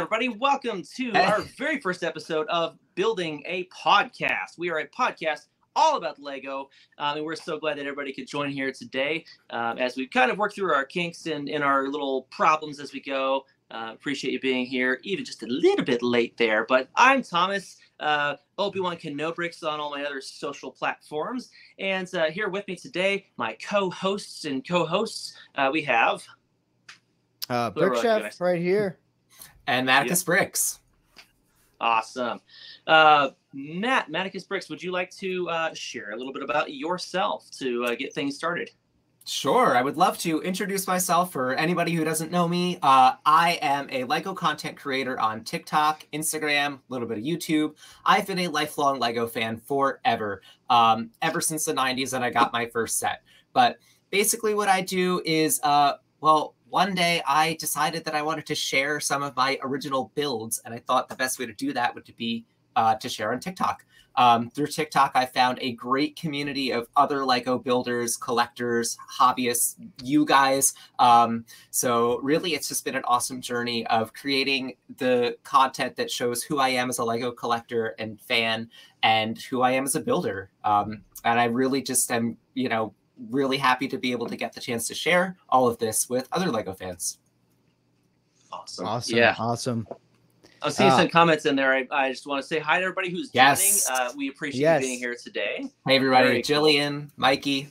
Everybody, welcome to hey. our very first episode of Building a Podcast. We are a podcast all about Lego, um, and we're so glad that everybody could join here today um, as we kind of work through our kinks and, and our little problems as we go. Uh, appreciate you being here, even just a little bit late there. But I'm Thomas, uh, Obi-Wan Kenobrix on all my other social platforms. And uh, here with me today, my co-hosts and co-hosts, uh, we have... Uh, Brick Chef right here. And Maticus Bricks. Awesome. Uh, Matt, Maticus Bricks, would you like to uh, share a little bit about yourself to uh, get things started? Sure, I would love to introduce myself for anybody who doesn't know me. Uh, I am a LEGO content creator on TikTok, Instagram, a little bit of YouTube. I've been a lifelong LEGO fan forever, um, ever since the 90s that I got my first set. But basically, what I do is, uh, well, one day I decided that I wanted to share some of my original builds, and I thought the best way to do that would be uh, to share on TikTok. Um, through TikTok, I found a great community of other Lego builders, collectors, hobbyists, you guys. Um, so, really, it's just been an awesome journey of creating the content that shows who I am as a Lego collector and fan and who I am as a builder. Um, and I really just am, you know, really happy to be able to get the chance to share all of this with other Lego fans. Awesome. Awesome. Yeah. Awesome. I'm seeing uh, some comments in there. I, I, just want to say hi to everybody who's yes. joining. Uh, we appreciate yes. you being here today. Hey, everybody. Very Jillian, cool. Mikey.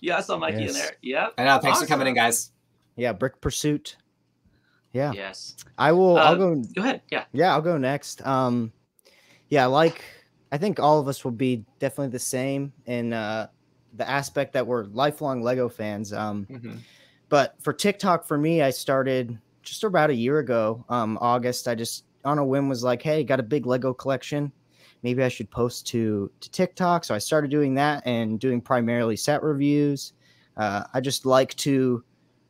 Yeah, I saw Mikey yes. in there. Yeah. I know. Thanks awesome. for coming in, guys. Yeah. Brick Pursuit. Yeah. Yes. I will. I'll um, go. Go ahead. Yeah. Yeah. I'll go next. Um, yeah. Like, I think all of us will be definitely the same in uh, the aspect that we're lifelong Lego fans. Um, mm-hmm. But for TikTok, for me, I started just about a year ago, um, August. I just on a whim was like, hey, got a big Lego collection. Maybe I should post to to TikTok. So I started doing that and doing primarily set reviews. Uh, I just like to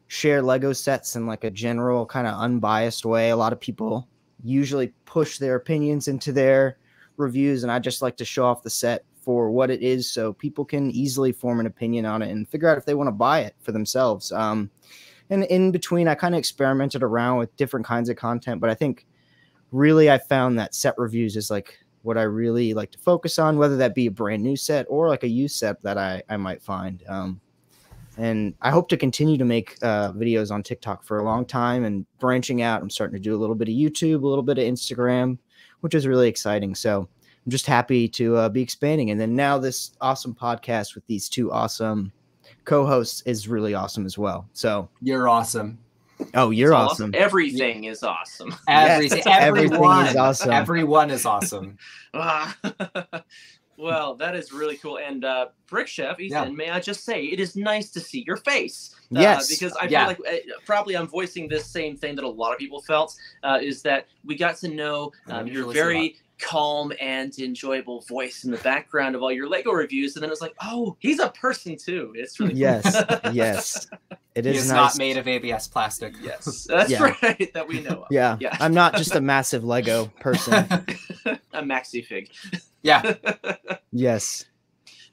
share Lego sets in like a general kind of unbiased way. A lot of people usually push their opinions into their reviews, and I just like to show off the set for what it is so people can easily form an opinion on it and figure out if they want to buy it for themselves. Um, and in between, I kind of experimented around with different kinds of content, but I think really I found that set reviews is like what I really like to focus on, whether that be a brand new set or like a used set that I, I might find. Um, and I hope to continue to make uh, videos on TikTok for a long time and branching out. I'm starting to do a little bit of YouTube, a little bit of Instagram, which is really exciting. So I'm just happy to uh, be expanding. And then now this awesome podcast with these two awesome co-hosts is really awesome as well. So you're awesome. Oh, you're awesome. Everything is awesome. Everything, yes, everyone is awesome. Everyone is awesome. well, that is really cool. And uh, Brick Chef, Ethan, yeah. may I just say, it is nice to see your face. Uh, yes. Because I yeah. feel like uh, probably I'm voicing this same thing that a lot of people felt uh, is that we got to know um, you're very calm and enjoyable voice in the background of all your Lego reviews, and then it's like, oh, he's a person too. It's really yes, yes. It is nice. not made of ABS plastic. Yes, that's yeah. right. That we know. Of. Yeah, yeah. I'm not just a massive Lego person. a maxi fig. Yeah. yes.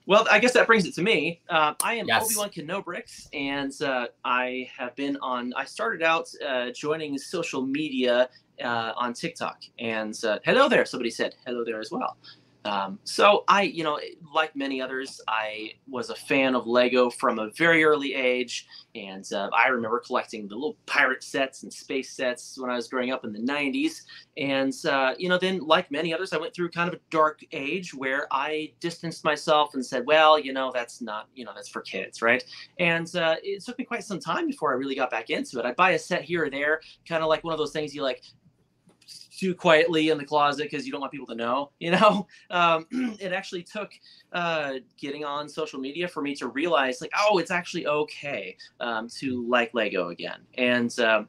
Well, I guess that brings it to me. Uh, I am yes. Obi Wan Kenobrix, and uh, I have been on. I started out uh, joining social media uh, on TikTok, and uh, hello there. Somebody said hello there as well. Um, so I, you know, like many others, I was a fan of Lego from a very early age, and uh, I remember collecting the little pirate sets and space sets when I was growing up in the '90s. And uh, you know, then like many others, I went through kind of a dark age where I distanced myself and said, "Well, you know, that's not, you know, that's for kids, right?" And uh, it took me quite some time before I really got back into it. I'd buy a set here or there, kind of like one of those things you like too quietly in the closet because you don't want people to know. You know, um, it actually took uh, getting on social media for me to realize, like, oh, it's actually okay um, to like Lego again. And um,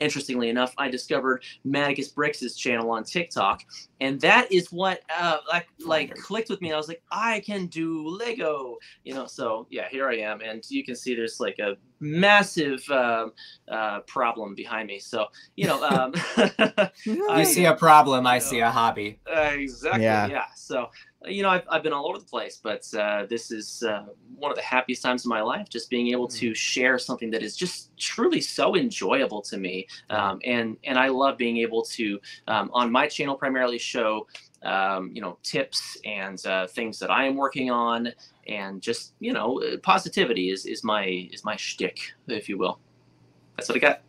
interestingly enough, I discovered Maticus Bricks' channel on TikTok, and that is what uh, like like clicked with me. I was like, I can do Lego, you know. So yeah, here I am, and you can see there's like a massive uh, uh, problem behind me. So you know, um, you see a problem, I see a hobby. Uh, exactly. Yeah. yeah. So you know, I've, I've been all over the place, but uh, this is uh, one of the happiest times of my life, just being able to mm. share something that is just truly so enjoyable to me. Um, and, and I love being able to, um, on my channel, primarily show, um, you know, tips and uh, things that I am working on and just, you know, positivity is, is my, is my shtick, if you will. That's what I got.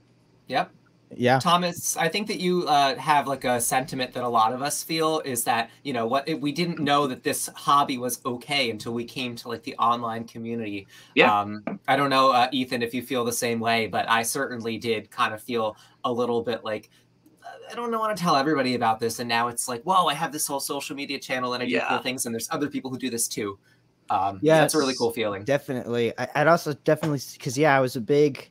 Yep yeah thomas i think that you uh, have like a sentiment that a lot of us feel is that you know what we didn't know that this hobby was okay until we came to like the online community yeah um, i don't know uh, ethan if you feel the same way but i certainly did kind of feel a little bit like I don't know, want to tell everybody about this, and now it's like, whoa, I have this whole social media channel and I do yeah. cool things, and there's other people who do this too. Um, yeah, that's a really cool feeling. Definitely, I, would also definitely because yeah, I was a big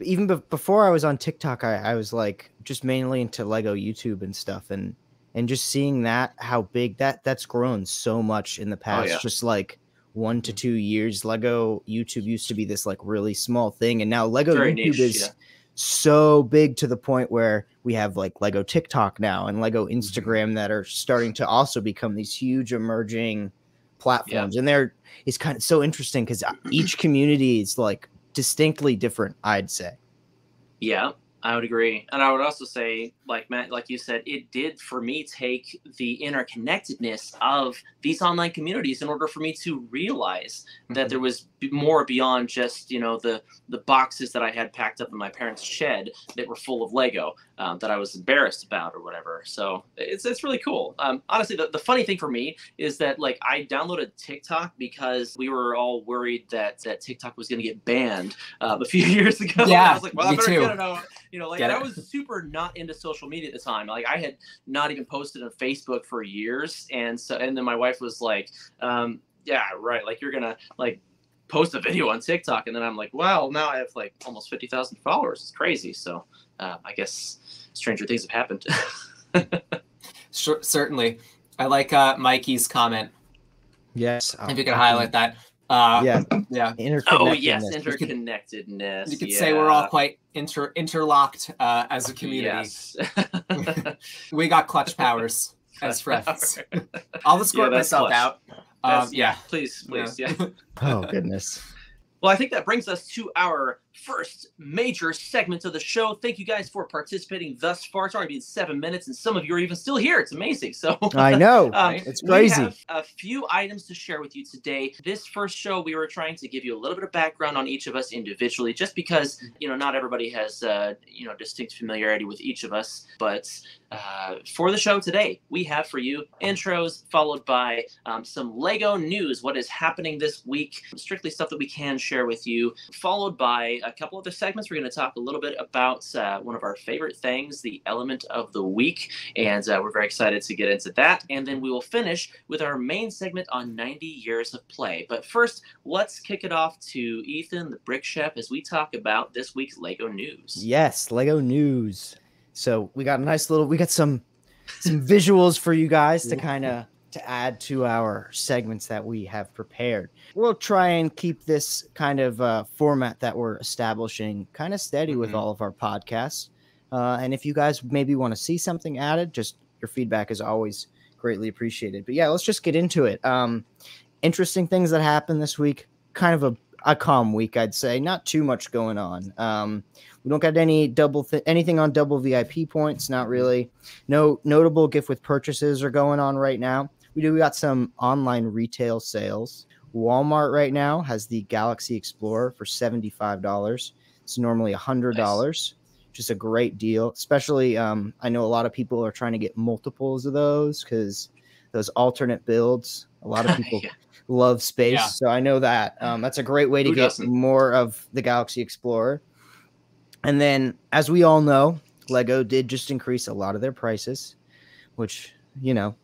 even be- before I was on TikTok, I, I was like just mainly into Lego YouTube and stuff, and and just seeing that how big that that's grown so much in the oh, past, oh, yeah. just like one to mm. two years. Lego YouTube used to be this like really small thing, and now Lego Very YouTube niche, is yeah. so big to the point where we have like Lego TikTok now and Lego mm-hmm. Instagram that are starting to also become these huge emerging platforms, yeah. and they're it's kind of so interesting because uh, each community is like distinctly different, I'd say. Yeah, I would agree. And I would also say, like Matt, like you said, it did for me take the interconnectedness of these online communities in order for me to realize mm-hmm. that there was more beyond just you know the the boxes that I had packed up in my parents' shed that were full of Lego um, that I was embarrassed about or whatever. So it's it's really cool. Um, honestly, the, the funny thing for me is that like I downloaded TikTok because we were all worried that that TikTok was going to get banned uh, a few years ago. Yeah, I was like, well, I better too. get it out. You know, like I was super not into social media at the time. Like I had not even posted on Facebook for years, and so and then my wife was like. Um, yeah, right. Like you're gonna like post a video on TikTok, and then I'm like, well, now I have like almost fifty thousand followers. It's crazy. So uh, I guess stranger things have happened. sure, certainly, I like uh, Mikey's comment. Yes, if you could highlight that. Uh, yeah, yeah. Oh yes, interconnectedness. You could, yeah. say we're all quite inter interlocked uh, as a community. Yes. we got clutch powers as friends. I'll escort yeah, myself clutch. out. Um, yeah, please, please, yeah. yeah. oh goodness. Well, I think that brings us to our first major segment of the show. Thank you guys for participating thus far. It's already been seven minutes, and some of you are even still here. It's amazing. So I know um, it's crazy. We have a few items to share with you today. This first show, we were trying to give you a little bit of background on each of us individually, just because you know not everybody has uh, you know distinct familiarity with each of us. But uh, for the show today, we have for you intros followed by um, some Lego news. What is happening this week? Strictly stuff that we can share with you, followed by a couple other segments. We're going to talk a little bit about uh, one of our favorite things, the element of the week, and uh, we're very excited to get into that. And then we will finish with our main segment on 90 years of play. But first, let's kick it off to Ethan, the Brick Chef, as we talk about this week's Lego news. Yes, Lego news. So we got a nice little, we got some some visuals for you guys to kind of to add to our segments that we have prepared. We'll try and keep this kind of uh, format that we're establishing kind of steady mm-hmm. with all of our podcasts. Uh, and if you guys maybe want to see something added, just your feedback is always greatly appreciated. But yeah, let's just get into it. Um, interesting things that happened this week. Kind of a, a calm week, I'd say. Not too much going on. Um, we don't got any double th- anything on double VIP points. Not really. No notable gift with purchases are going on right now we do we got some online retail sales. Walmart right now has the Galaxy Explorer for $75. It's normally $100. Nice. Just a great deal, especially um, I know a lot of people are trying to get multiples of those because those alternate builds. A lot of people yeah. love space, yeah. so I know that um, that's a great way to Who get doesn't? more of the Galaxy Explorer. And then, as we all know, Lego did just increase a lot of their prices, which you know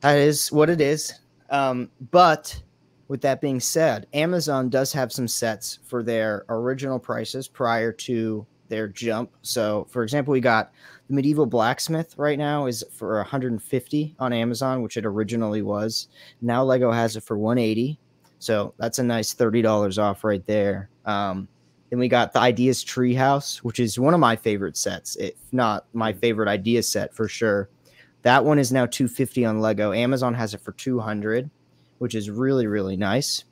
that is what it is. Um, but with that being said, Amazon does have some sets for their original prices prior to their jump. So, for example, we got the medieval blacksmith right now is for 150 on Amazon, which it originally was. Now Lego has it for 180. So that's a nice $30 off right there. Um, Then we got the Ideas Treehouse, which is one of my favorite sets, if not my favorite idea set for sure. That one is now 250 on Lego. Amazon has it for 200, which is really really nice.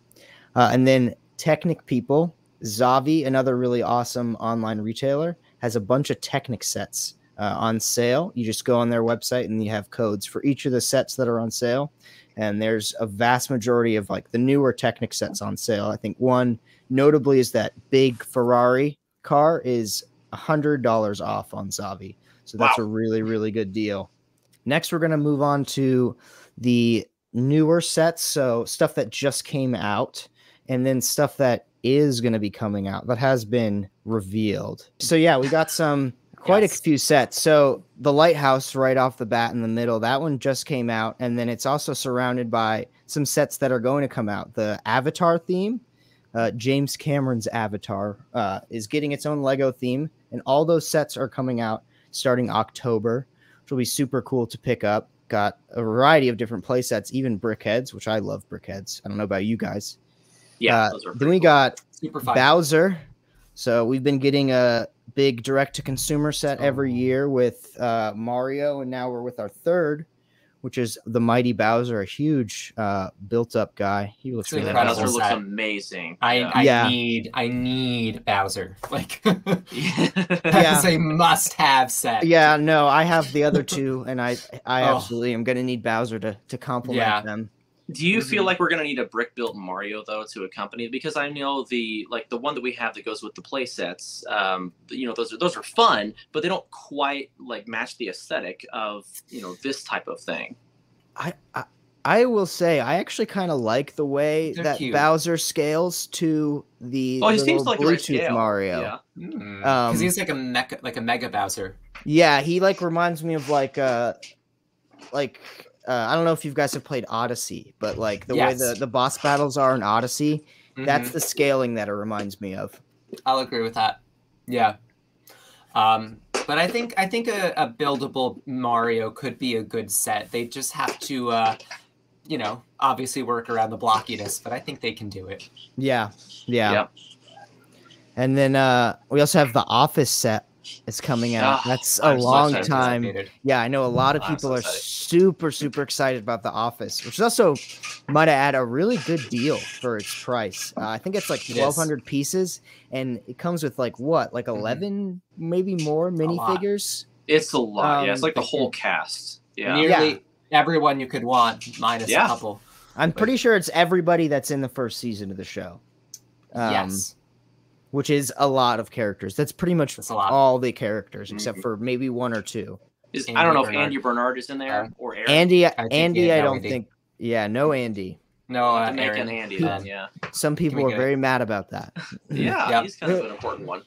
Uh, and then Technic People, Zavvi, another really awesome online retailer, has a bunch of Technic sets uh, on sale. You just go on their website and you have codes for each of the sets that are on sale. And there's a vast majority of like the newer Technic sets on sale. I think one notably is that big Ferrari car is a hundred dollars off on Zavvi. So that's wow. a really, really good deal. Next, we're going to move on to the newer sets. So stuff that just came out and then stuff that is going to be coming out that has been revealed. So yeah, we got some quite yes. a few sets. So the lighthouse right off the bat in the middle, that one just came out, and then it's also surrounded by some sets that are going to come out. The Avatar theme, uh, James Cameron's Avatar, uh, is getting its own Lego theme, and all those sets are coming out starting October, which will be super cool to pick up. Got a variety of different play sets, even BrickHeadz, which I love BrickHeadz. I don't know about you guys. Yeah, uh, then we cool. got Bowser. So we've been getting a big direct to consumer set every year with uh, Mario, and now we're with our third, which is the Mighty Bowser, a huge uh, built up guy. He looks really Bowser looks amazing. I, yeah. I yeah. need I need Bowser. Like yeah. that's a must have set. Yeah, no, I have the other two, and I I oh. absolutely am gonna need Bowser to to complement yeah. them. Do you mm-hmm. feel like we're gonna need a brick built Mario though to accompany? Because I know the like the one that we have that goes with the play sets, um, you know, those are those are fun, but they don't quite like match the aesthetic of you know this type of thing. I I, I will say I actually kind of like the way They're that cute. Bowser scales to the oh he seems like Bluetooth Mario. Yeah, because mm. um, he's like a mecha like a mega Bowser. Yeah, he like reminds me of like uh like uh, I don't know if you guys have played Odyssey, but like the yes. way the, the boss battles are in Odyssey, mm-hmm. that's the scaling that it reminds me of. I'll agree with that. Yeah. Um, but I think I think a, a, buildable Mario could be a good set. They just have to, uh, you know, obviously work around the blockiness, but I think they can do it. Yeah, yeah. Yep. And then uh, we also have the Office set is coming out. Oh, That's a I'm long so time. Yeah, I know a lot of people so are super, super excited about The Office, which is also might add a really good deal for its price. Uh, I think it's like twelve hundred pieces, and it comes with like what, like 11 mm-hmm. maybe more minifigures. It's a lot. Um, yeah, it's like the whole cast. Yeah, nearly yeah. everyone you could want, minus yeah. a couple. I'm but... pretty sure it's everybody that's in the first season of the show. Um, yes which is a lot of characters. That's pretty much all the characters mm-hmm. except for maybe one or two. Is, I don't know Bernard. if Andy Bernard is in there or Aaron. Andy. I Andy, I don't Andy. think. Yeah, no Andy. No, uh, Aaron. Andy. Then, yeah. Some people are very mad about that. yeah, yep. he's kind of an important one.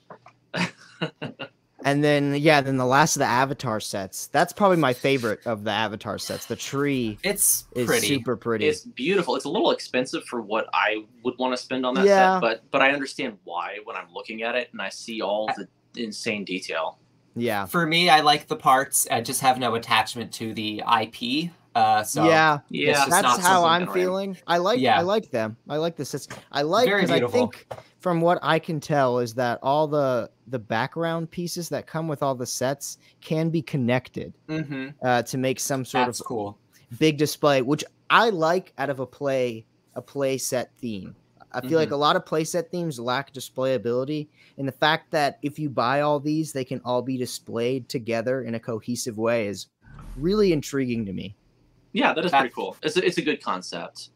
And then yeah, then the last of the Avatar sets. That's probably my favorite of the Avatar sets. The tree. It's is pretty. super pretty. It's beautiful. It's a little expensive for what I would want to spend on that yeah. set, but but I understand why when I'm looking at it and I see all the insane detail. Yeah. For me, I like the parts. I just have no attachment to the IP. Uh, so yeah, yeah, that's how I'm feeling. I like, yeah. I like them. I like the system. I like because I think from what I can tell is that all the the background pieces that come with all the sets can be connected mm-hmm. uh, to make some sort That's of cool big display, which I like out of a play a play set theme. I feel mm-hmm. like a lot of playset themes lack displayability, and the fact that if you buy all these, they can all be displayed together in a cohesive way is really intriguing to me. Yeah, that is pretty cool. It's a, it's a good concept.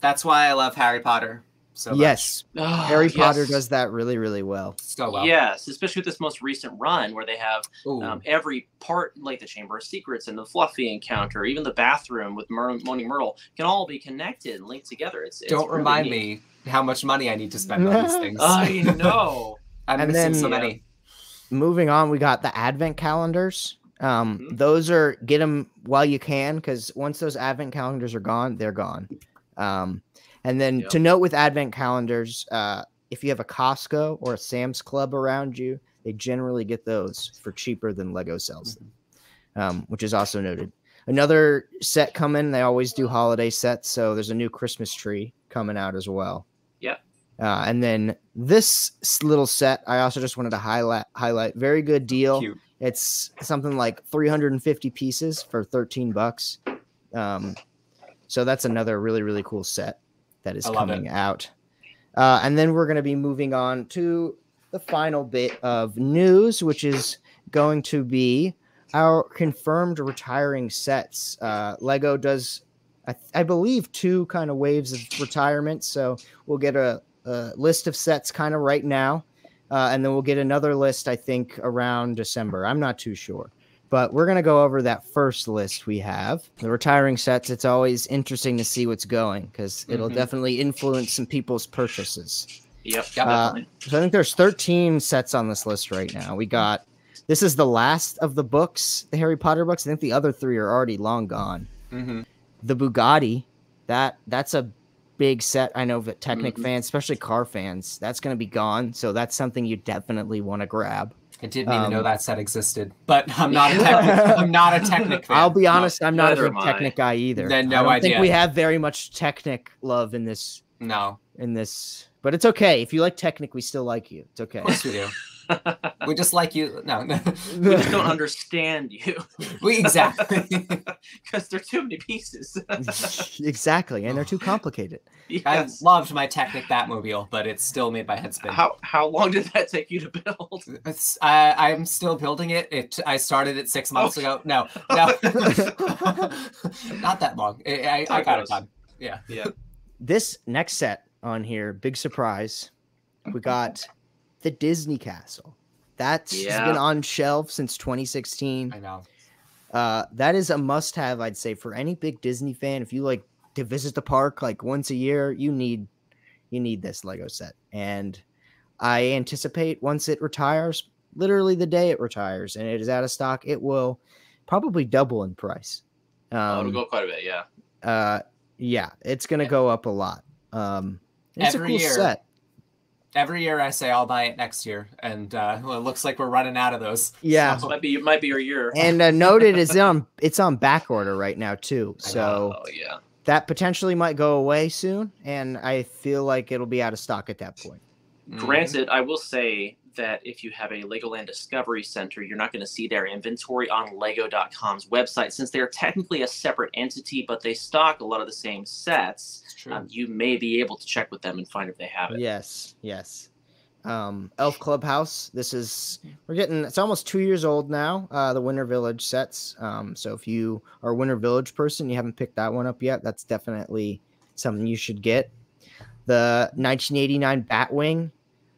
That's why I love Harry Potter so yes, oh, Harry Potter yes. does that really, really well. So well. Yes, especially with this most recent run where they have um, every part, like the Chamber of Secrets and the Fluffy encounter, even the bathroom with Mer- Moaning Myrtle, can all be connected and linked together. It's, it's don't really remind neat. me how much money I need to spend on these things. I know. I'm and missing then, so many. Moving on, we got the Advent calendars. Um, mm-hmm. Those are get them while you can because once those Advent calendars are gone, they're gone. Um, and then yep. to note with advent calendars, uh, if you have a Costco or a Sam's Club around you, they generally get those for cheaper than Lego sells them, um, which is also noted. Another set coming. They always do holiday sets, so there's a new Christmas tree coming out as well. Yeah. Uh, and then this little set, I also just wanted to highlight. Highlight, very good deal. Cute. It's something like 350 pieces for 13 bucks. Um, so that's another really really cool set that is coming it. out. Uh, and then we're going to be moving on to the final bit of news, which is going to be our confirmed retiring sets. Uh, Lego does, I, I believe, two kind of waves of retirement. So we'll get a, a list of sets kind of right now. Uh, and then we'll get another list, I think, around December. I'm not too sure. But we're going to go over that first list we have. The retiring sets, it's always interesting to see what's going because it'll mm-hmm. definitely influence some people's purchases. Yep. Uh, so I think there's 13 sets on this list right now. We got this is the last of the books, the Harry Potter books. I think the other three are already long gone. Mm-hmm. The Bugatti, that that's a big set. I know that Technic mm-hmm. fans, especially car fans, that's going to be gone. So that's something you definitely want to grab. I didn't even um, know that set existed, but I'm not a Technic. I'm not a Technic fan. I'll be honest, no, I'm not a big Technic guy either. Then no I don't idea. think we have very much Technic love in this. No, in this, but it's okay. If you like Technic, we still like you. It's okay. Of course we do we just like you. No, no. we just don't understand you. we exactly because there're too many pieces. exactly, and they're too complicated. Yes. I loved my Technic Batmobile, but it's still made by Headspin. How how long did that take you to build? It's, uh, I'm still building it. It I started it six months ago. No, no, not that long. I, I, I got it done. Yeah, yeah. This next set on here, big surprise. We got the Disney Castle. That's yeah. been on shelf since 2016. I know. Uh, that is a must-have, I'd say, for any big Disney fan. If you like to visit the park like once a year, you need you need this Lego set. And I anticipate once it retires, literally the day it retires and it is out of stock, it will probably double in price. Um, oh, it'll go quite a bit, yeah. Uh, yeah, it's gonna go up a lot. Um, it's Every a cool year, set every year I say I'll buy it next year, and uh, well, it looks like we're running out of those. Yeah, so. It might be it might be your year. And uh, noted is on it's on back order right now too. So oh, yeah, that potentially might go away soon, and I feel like it'll be out of stock at that point. Granted, I will say that if you have a Legoland Discovery Center, you're not going to see their inventory on Lego.com's website since they're technically a separate entity, but they stock a lot of the same sets. Um, you may be able to check with them and find if they have it. Yes, yes. Um, Elf Clubhouse. This is we're getting. It's almost two years old now. Uh, the Winter Village sets. Um, so if you are a Winter Village person, you haven't picked that one up yet. That's definitely something you should get. The 1989 Batwing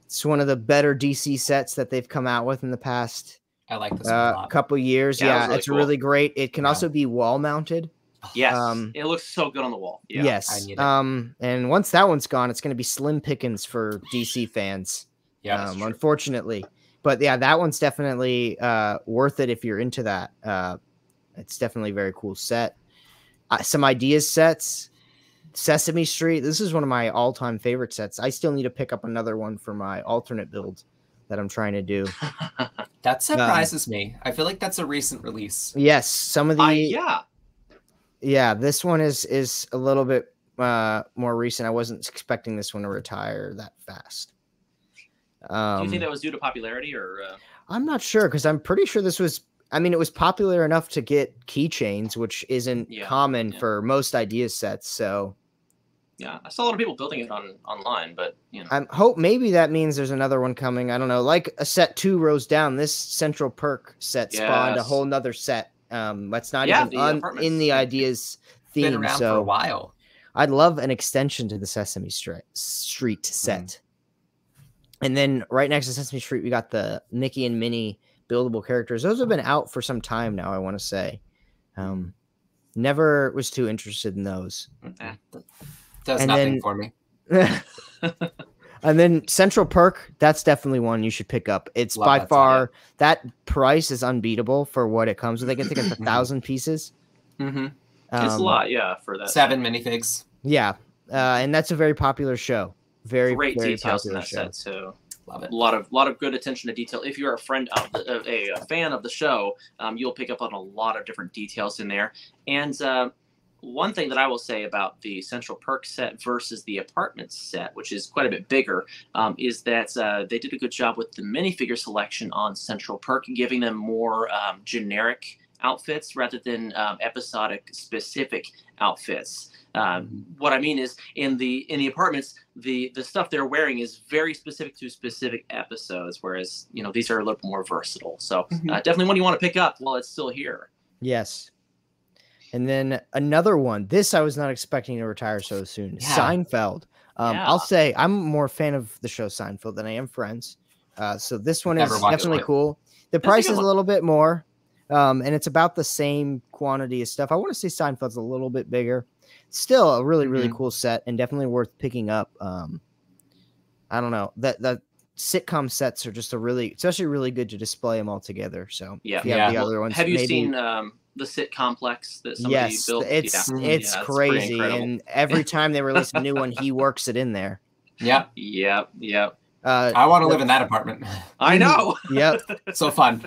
it's one of the better DC sets that they've come out with in the past. I like this uh, couple years. Yeah, yeah really it's cool. really great. It can yeah. also be wall mounted. Yes, um, it looks so good on the wall. Yeah. Yes, um, and once that one's gone, it's going to be slim pickings for DC fans. Yeah, um, unfortunately, but yeah, that one's definitely uh, worth it if you're into that. Uh, it's definitely a very cool set. Uh, some ideas sets. Sesame Street. This is one of my all-time favorite sets. I still need to pick up another one for my alternate build that I'm trying to do. that surprises um, me. I feel like that's a recent release. Yes, some of the uh, yeah. Yeah, this one is is a little bit uh more recent. I wasn't expecting this one to retire that fast. Um, do you think um, that was due to popularity or uh... I'm not sure because I'm pretty sure this was I mean, it was popular enough to get keychains, which isn't yeah, common yeah. for most idea sets. So yeah, I saw a lot of people building it on online, but you know, I hope maybe that means there's another one coming. I don't know. Like a set two rows down, this Central Perk set yes. spawned a whole nother set. Um, that's not yeah, even the in the ideas theme. Been around so for a while. I'd love an extension to the Sesame Street Street set. Mm. And then right next to Sesame Street, we got the Mickey and Minnie buildable characters. Those have been out for some time now. I want to say. Um, never was too interested in those. Mm, does and nothing then, for me. and then Central Perk, that's definitely one you should pick up. It's Love by that far that price is unbeatable for what it comes with. I think it's a mm-hmm. thousand pieces. Mm-hmm. Um, it's a lot, yeah, for that seven minifigs. Yeah, uh, and that's a very popular show. Very great very details in that show. set too. Love it. A lot of lot of good attention to detail. If you're a friend of the, a, a, fan of the show, um, you'll pick up on a lot of different details in there. And uh, one thing that I will say about the Central Perk set versus the apartment set, which is quite a bit bigger, um, is that uh, they did a good job with the minifigure selection on Central Perk, giving them more um, generic outfits rather than um, episodic specific outfits. Um, what I mean is, in the in the apartments, the the stuff they're wearing is very specific to specific episodes, whereas you know these are a little more versatile. So mm-hmm. uh, definitely one you want to pick up while it's still here. Yes. And then another one. This I was not expecting to retire so soon. Yeah. Seinfeld. Um, yeah. I'll say I'm more a fan of the show Seinfeld than I am Friends. Uh, so this one Never is definitely cool. The price is a little bit more, um, and it's about the same quantity of stuff. I want to say Seinfeld's a little bit bigger. Still a really really mm-hmm. cool set and definitely worth picking up. Um, I don't know that the sitcom sets are just a really, especially really good to display them all together. So yeah, yeah. the other ones. Have you maybe, seen um, the sit complex that somebody yes, built. It's yeah. it's yeah, crazy, and every time they release a new one, he works it in there. Yep. Yep. Yep. Uh, I want to live in that apartment. I know. yep. so fun.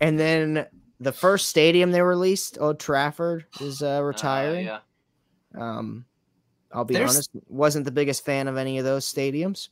and then the first stadium they released, Old Trafford, is uh, retiring. Uh, yeah. Um, I'll be There's... honest, wasn't the biggest fan of any of those stadiums.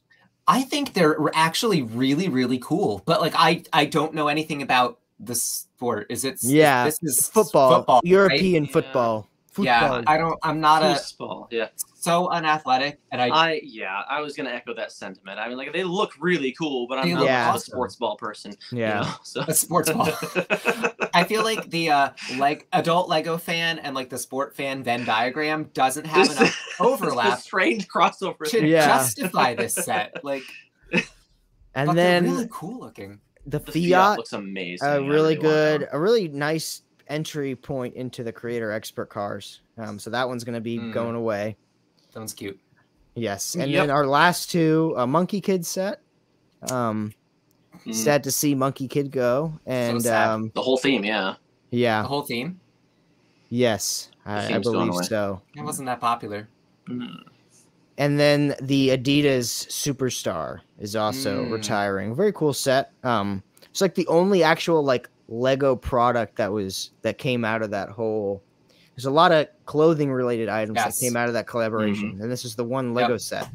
I think they're actually really, really cool. But like, I I don't know anything about the sport? Is it? Yeah, this is football, football European right? football. Football. Yeah, I don't. I'm not Football. a. Yeah. So unathletic, and I. I yeah, I was gonna echo that sentiment. I mean, like they look really cool, but I'm not yeah. a sports ball person. Yeah, you know, so. a sports ball. I feel like the uh like adult Lego fan and like the sport fan Venn diagram doesn't have enough overlap. strange crossover to yeah. justify this set. Like, and then really cool looking the, the Fiat, Fiat, looks amazing. A really good, a really nice entry point into the creator expert cars. Um, so that one's going to be mm. going away. That one's cute. Yes, and yep. then our last two, a Monkey Kid set. Um, mm. sad to see Monkey Kid go, and so um, the whole theme, yeah, yeah, the whole theme. Yes, I, I, believe so. It wasn't that popular. Mm. And then the Adidas Superstar is also mm. retiring. Very cool set. Um, it's like the only actual like Lego product that was that came out of that whole. There's a lot of clothing related items yes. that came out of that collaboration, mm-hmm. and this is the one Lego yep. set.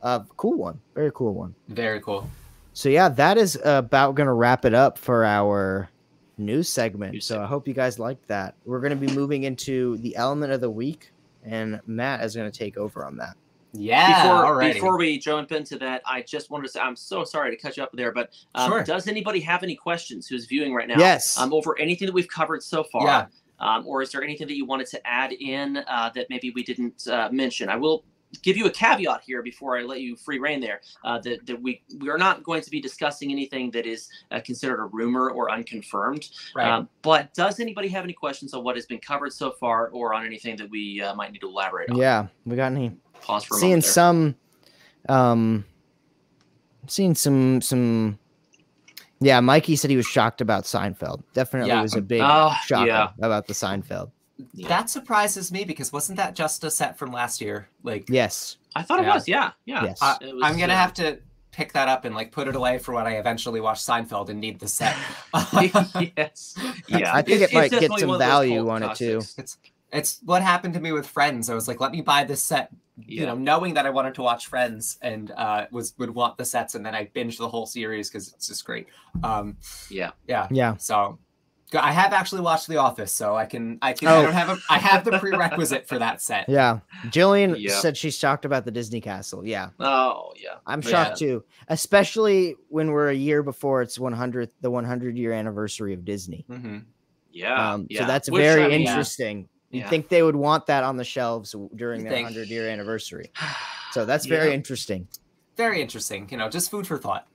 Uh, cool one, very cool one. Very cool. So yeah, that is about gonna wrap it up for our news segment. News so segment. I hope you guys liked that. We're gonna be moving into the element of the week, and Matt is gonna take over on that. Yeah. Before, alrighty. before we jump into that, I just wanted to say I'm so sorry to cut you up there, but um, sure. does anybody have any questions who's viewing right now? Yes. Um, over anything that we've covered so far? Yeah. Um, or is there anything that you wanted to add in uh, that maybe we didn't uh, mention? I will give you a caveat here before I let you free reign there uh, that, that we we are not going to be discussing anything that is uh, considered a rumor or unconfirmed. Right. Um, but does anybody have any questions on what has been covered so far or on anything that we uh, might need to elaborate on? Yeah, we got any Pause for seeing some, um, seeing some some. Yeah, Mikey said he was shocked about Seinfeld. Definitely yeah. was a big uh, shock yeah. about the Seinfeld. Yeah. That surprises me because wasn't that just a set from last year? Like, yes, I thought it was. Yeah, yeah. Yes. Uh, was, I'm gonna have to pick that up and like put it away for when I eventually watch Seinfeld and need the set. yes, yeah. I think it, it might get some value on it too. It's it's what happened to me with Friends. I was like, let me buy this set, yeah. you know, knowing that I wanted to watch Friends and uh, was would want the sets, and then I binged the whole series because it's just great. Um, yeah, yeah, yeah. So I have actually watched The Office, so I can I can oh. I don't have a I have the prerequisite for that set. Yeah, Jillian yep. said she's shocked about the Disney Castle. Yeah. Oh yeah, I'm shocked yeah. too, especially when we're a year before its 100th the 100 year anniversary of Disney. Mm-hmm. Yeah, um, yeah, So that's Which, very I mean, interesting. You'd yeah. think they would want that on the shelves during their 100 year anniversary. So that's very yeah. interesting. Very interesting. You know, just food for thought.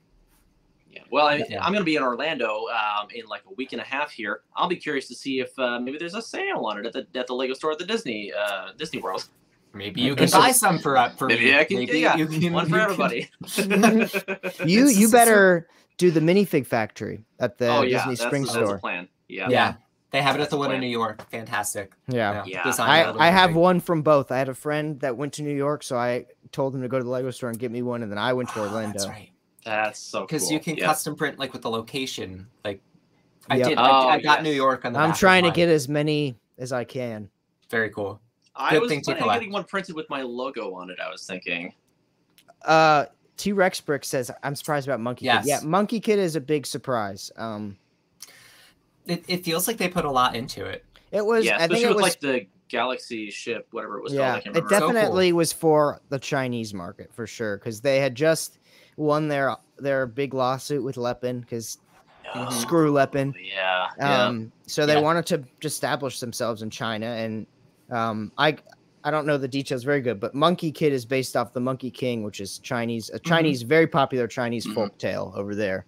Yeah. Well, I, am going to be in Orlando um, in like a week and a half here. I'll be curious to see if uh, maybe there's a sale on it at the at the Lego store at the Disney uh, Disney World. Maybe you can buy some for up uh, for maybe me. I can. Maybe yeah, you can, one for everybody. you you better do the minifig factory at the oh, yeah, Disney Spring that's, store. That's a plan. Yeah. Yeah. They have it at the one in New York. Fantastic. Yeah. Yeah. I, I have one from both. I had a friend that went to New York, so I told him to go to the Lego store and get me one, and then I went to oh, Orlando. That's right. That's so Because cool. you can yep. custom print like with the location. Like I yep. did. Oh, I, I, got yes. New York on the I'm trying to get as many as I can. Very cool. I Good was thing planning on getting one printed with my logo on it. I was thinking. Uh, T Rex Brick says, "I'm surprised about Monkey yes. Kid." Yeah, Monkey Kid is a big surprise. Um, it, it feels like they put a lot into it. It was. Yeah, I think it was like the Galaxy ship, whatever it was yeah, called. it definitely so cool. was for the Chinese market for sure because they had just won their their big lawsuit with Lepin because oh, screw Lepin. Yeah. Um. Yeah. So they yeah. wanted to establish themselves in China, and um, I I don't know the details very good, but Monkey Kid is based off the Monkey King, which is Chinese, a mm-hmm. Chinese, mm-hmm. very popular Chinese mm-hmm. folk tale over there.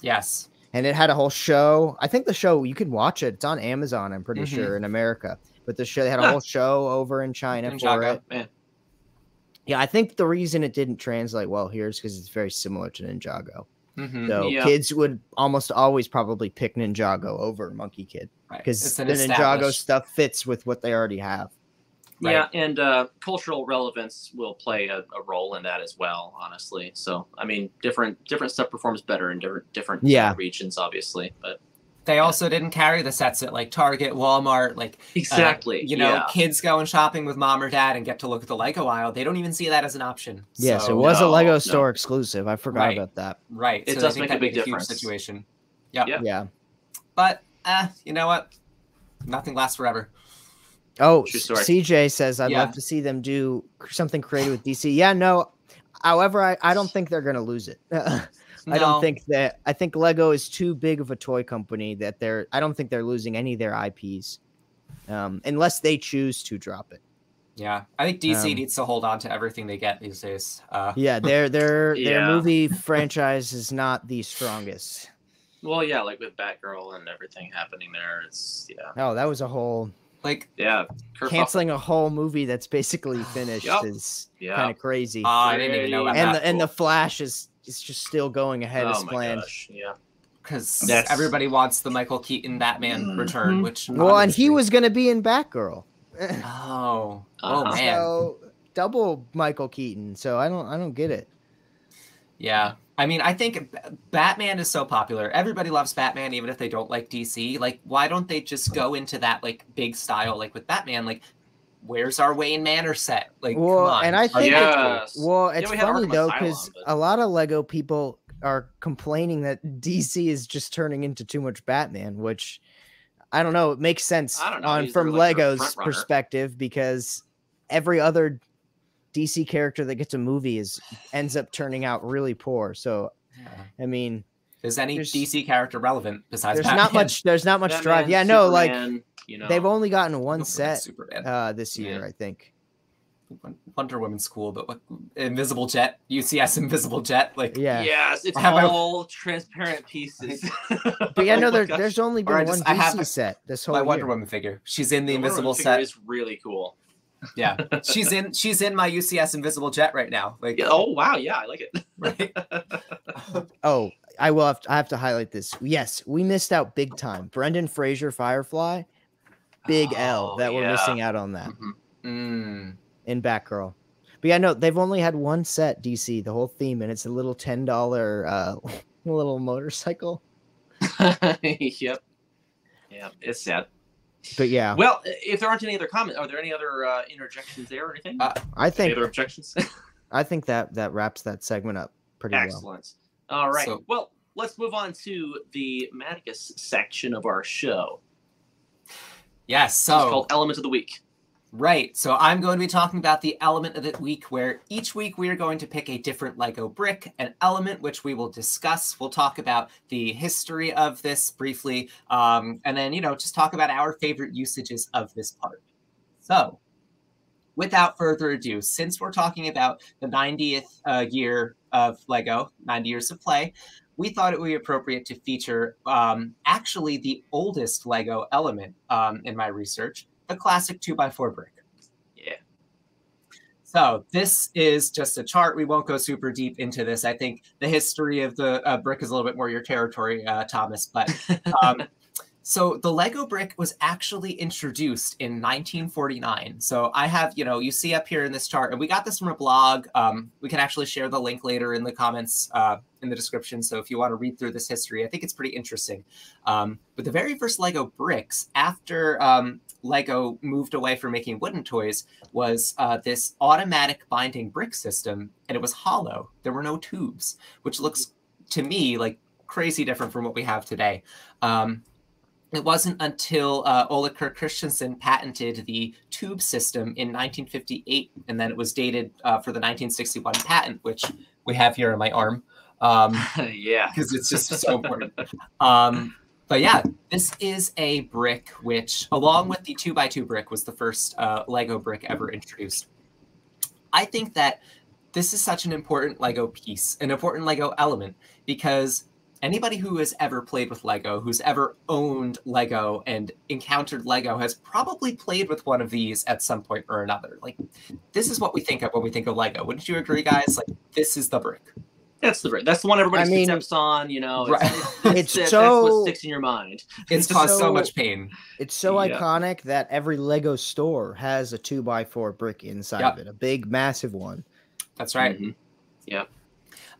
Yes. And it had a whole show. I think the show you can watch it. It's on Amazon. I'm pretty mm-hmm. sure in America. But the show they had a whole show over in China in for it. Man. Yeah, I think the reason it didn't translate well here is because it's very similar to Ninjago. Mm-hmm. So yeah. kids would almost always probably pick Ninjago over Monkey Kid because right. the Ninjago stuff fits with what they already have. Right? Yeah, and uh, cultural relevance will play a, a, role in that as well. Honestly, so I mean, different different stuff performs better in different different yeah. Regions, obviously, but. They also didn't carry the sets at like Target, Walmart, like uh, exactly. Uh, you know, yeah. kids going shopping with mom or dad and get to look at the Lego aisle. They don't even see that as an option. Yes, so, it was no, a Lego store no. exclusive. I forgot right. about that. Right. It so does make a big difference. situation. Yep. Yeah. Yeah. But uh, you know what? Nothing lasts forever. Oh, CJ says I'd yeah. love to see them do something creative with DC. Yeah, no. However, I, I don't think they're going to lose it. I no. don't think that. I think Lego is too big of a toy company that they're. I don't think they're losing any of their IPs, um, unless they choose to drop it. Yeah, I think DC um, needs to hold on to everything they get these days. Uh, yeah, their their yeah. their movie franchise is not the strongest. Well, yeah, like with Batgirl and everything happening there, it's yeah. Oh, that was a whole like yeah, Kurt canceling a whole movie that's basically finished yep. is yeah. kind of crazy. Oh, I didn't even know about and that. The, and the Flash is is just still going ahead oh, as planned. Gosh. Yeah. Because everybody wants the Michael Keaton Batman mm-hmm. return, which well, and he was going to be in Batgirl. oh, oh man! So double Michael Keaton. So I don't, I don't get it. Yeah, I mean, I think Batman is so popular. Everybody loves Batman, even if they don't like DC. Like, why don't they just go into that like big style, like with Batman? Like, where's our Wayne Manor set? Like, well, and I think, yes. well, it's yeah, funny though because but... a lot of Lego people are complaining that DC is just turning into too much Batman, which I don't know. It makes sense on from like Lego's perspective because every other DC character that gets a movie is ends up turning out really poor. So, yeah. I mean, is any DC character relevant besides? There's Batman? not much. There's not much Batman, drive. Yeah, no, like you know, they've only gotten one set uh, this year, yeah. I think. Wonder Woman's cool, but like Invisible Jet, UCS Invisible Jet, like yeah, yes, it's all transparent pieces. but yeah, no, oh there, there's only been one DC I have set this whole. My year. Wonder Woman figure, she's in the, the Invisible set. Is really cool yeah, she's in she's in my UCS Invisible Jet right now. Like, yeah, oh wow, yeah, I like it. Right. oh, I will have to, I have to highlight this. Yes, we missed out big time. Brendan Fraser Firefly, big oh, L that yeah. we're missing out on that. Mm-hmm. Mm. In Batgirl. But yeah, no, they've only had one set DC, the whole theme, and it's a little ten dollar uh little motorcycle. yep. Yeah, it's sad but yeah. Well, if there aren't any other comments, are there any other uh, interjections there or anything? Uh, I think any other objections. I think that that wraps that segment up pretty Excellent. well. Excellent. All right. So, well, let's move on to the Maticus section of our show. Yes. So it's called Element of the Week. Right. So I'm going to be talking about the element of the week where each week we are going to pick a different Lego brick, an element which we will discuss. We'll talk about the history of this briefly, um, and then, you know, just talk about our favorite usages of this part. So without further ado, since we're talking about the 90th uh, year of Lego, 90 years of play, we thought it would be appropriate to feature um, actually the oldest Lego element um, in my research a classic two by four brick. Yeah. So this is just a chart. We won't go super deep into this. I think the history of the uh, brick is a little bit more your territory, uh, Thomas. But um, so the Lego brick was actually introduced in 1949. So I have, you know, you see up here in this chart, and we got this from a blog. Um, we can actually share the link later in the comments uh, in the description. So if you want to read through this history, I think it's pretty interesting. Um, but the very first Lego bricks, after um, Lego moved away from making wooden toys, was uh, this automatic binding brick system, and it was hollow. There were no tubes, which looks to me like crazy different from what we have today. Um, it wasn't until uh, Ole Kirk Christiansen patented the tube system in 1958, and then it was dated uh, for the 1961 patent, which we have here on my arm. Um, yeah, because it's just so important. Um, but yeah, this is a brick which, along with the two by two brick, was the first uh, Lego brick ever introduced. I think that this is such an important Lego piece, an important Lego element, because anybody who has ever played with Lego, who's ever owned Lego and encountered Lego, has probably played with one of these at some point or another. Like, this is what we think of when we think of Lego. Wouldn't you agree, guys? Like, this is the brick. That's the brick. That's the one everybody I mean, steps on. You know, right. it's, it's, it's so that's what sticks in your mind. It's, caused so, so, much pain. It's so yeah. iconic that every Lego store has a two by four brick inside yep. of it, a big, massive one. That's right. Mm-hmm. Yeah.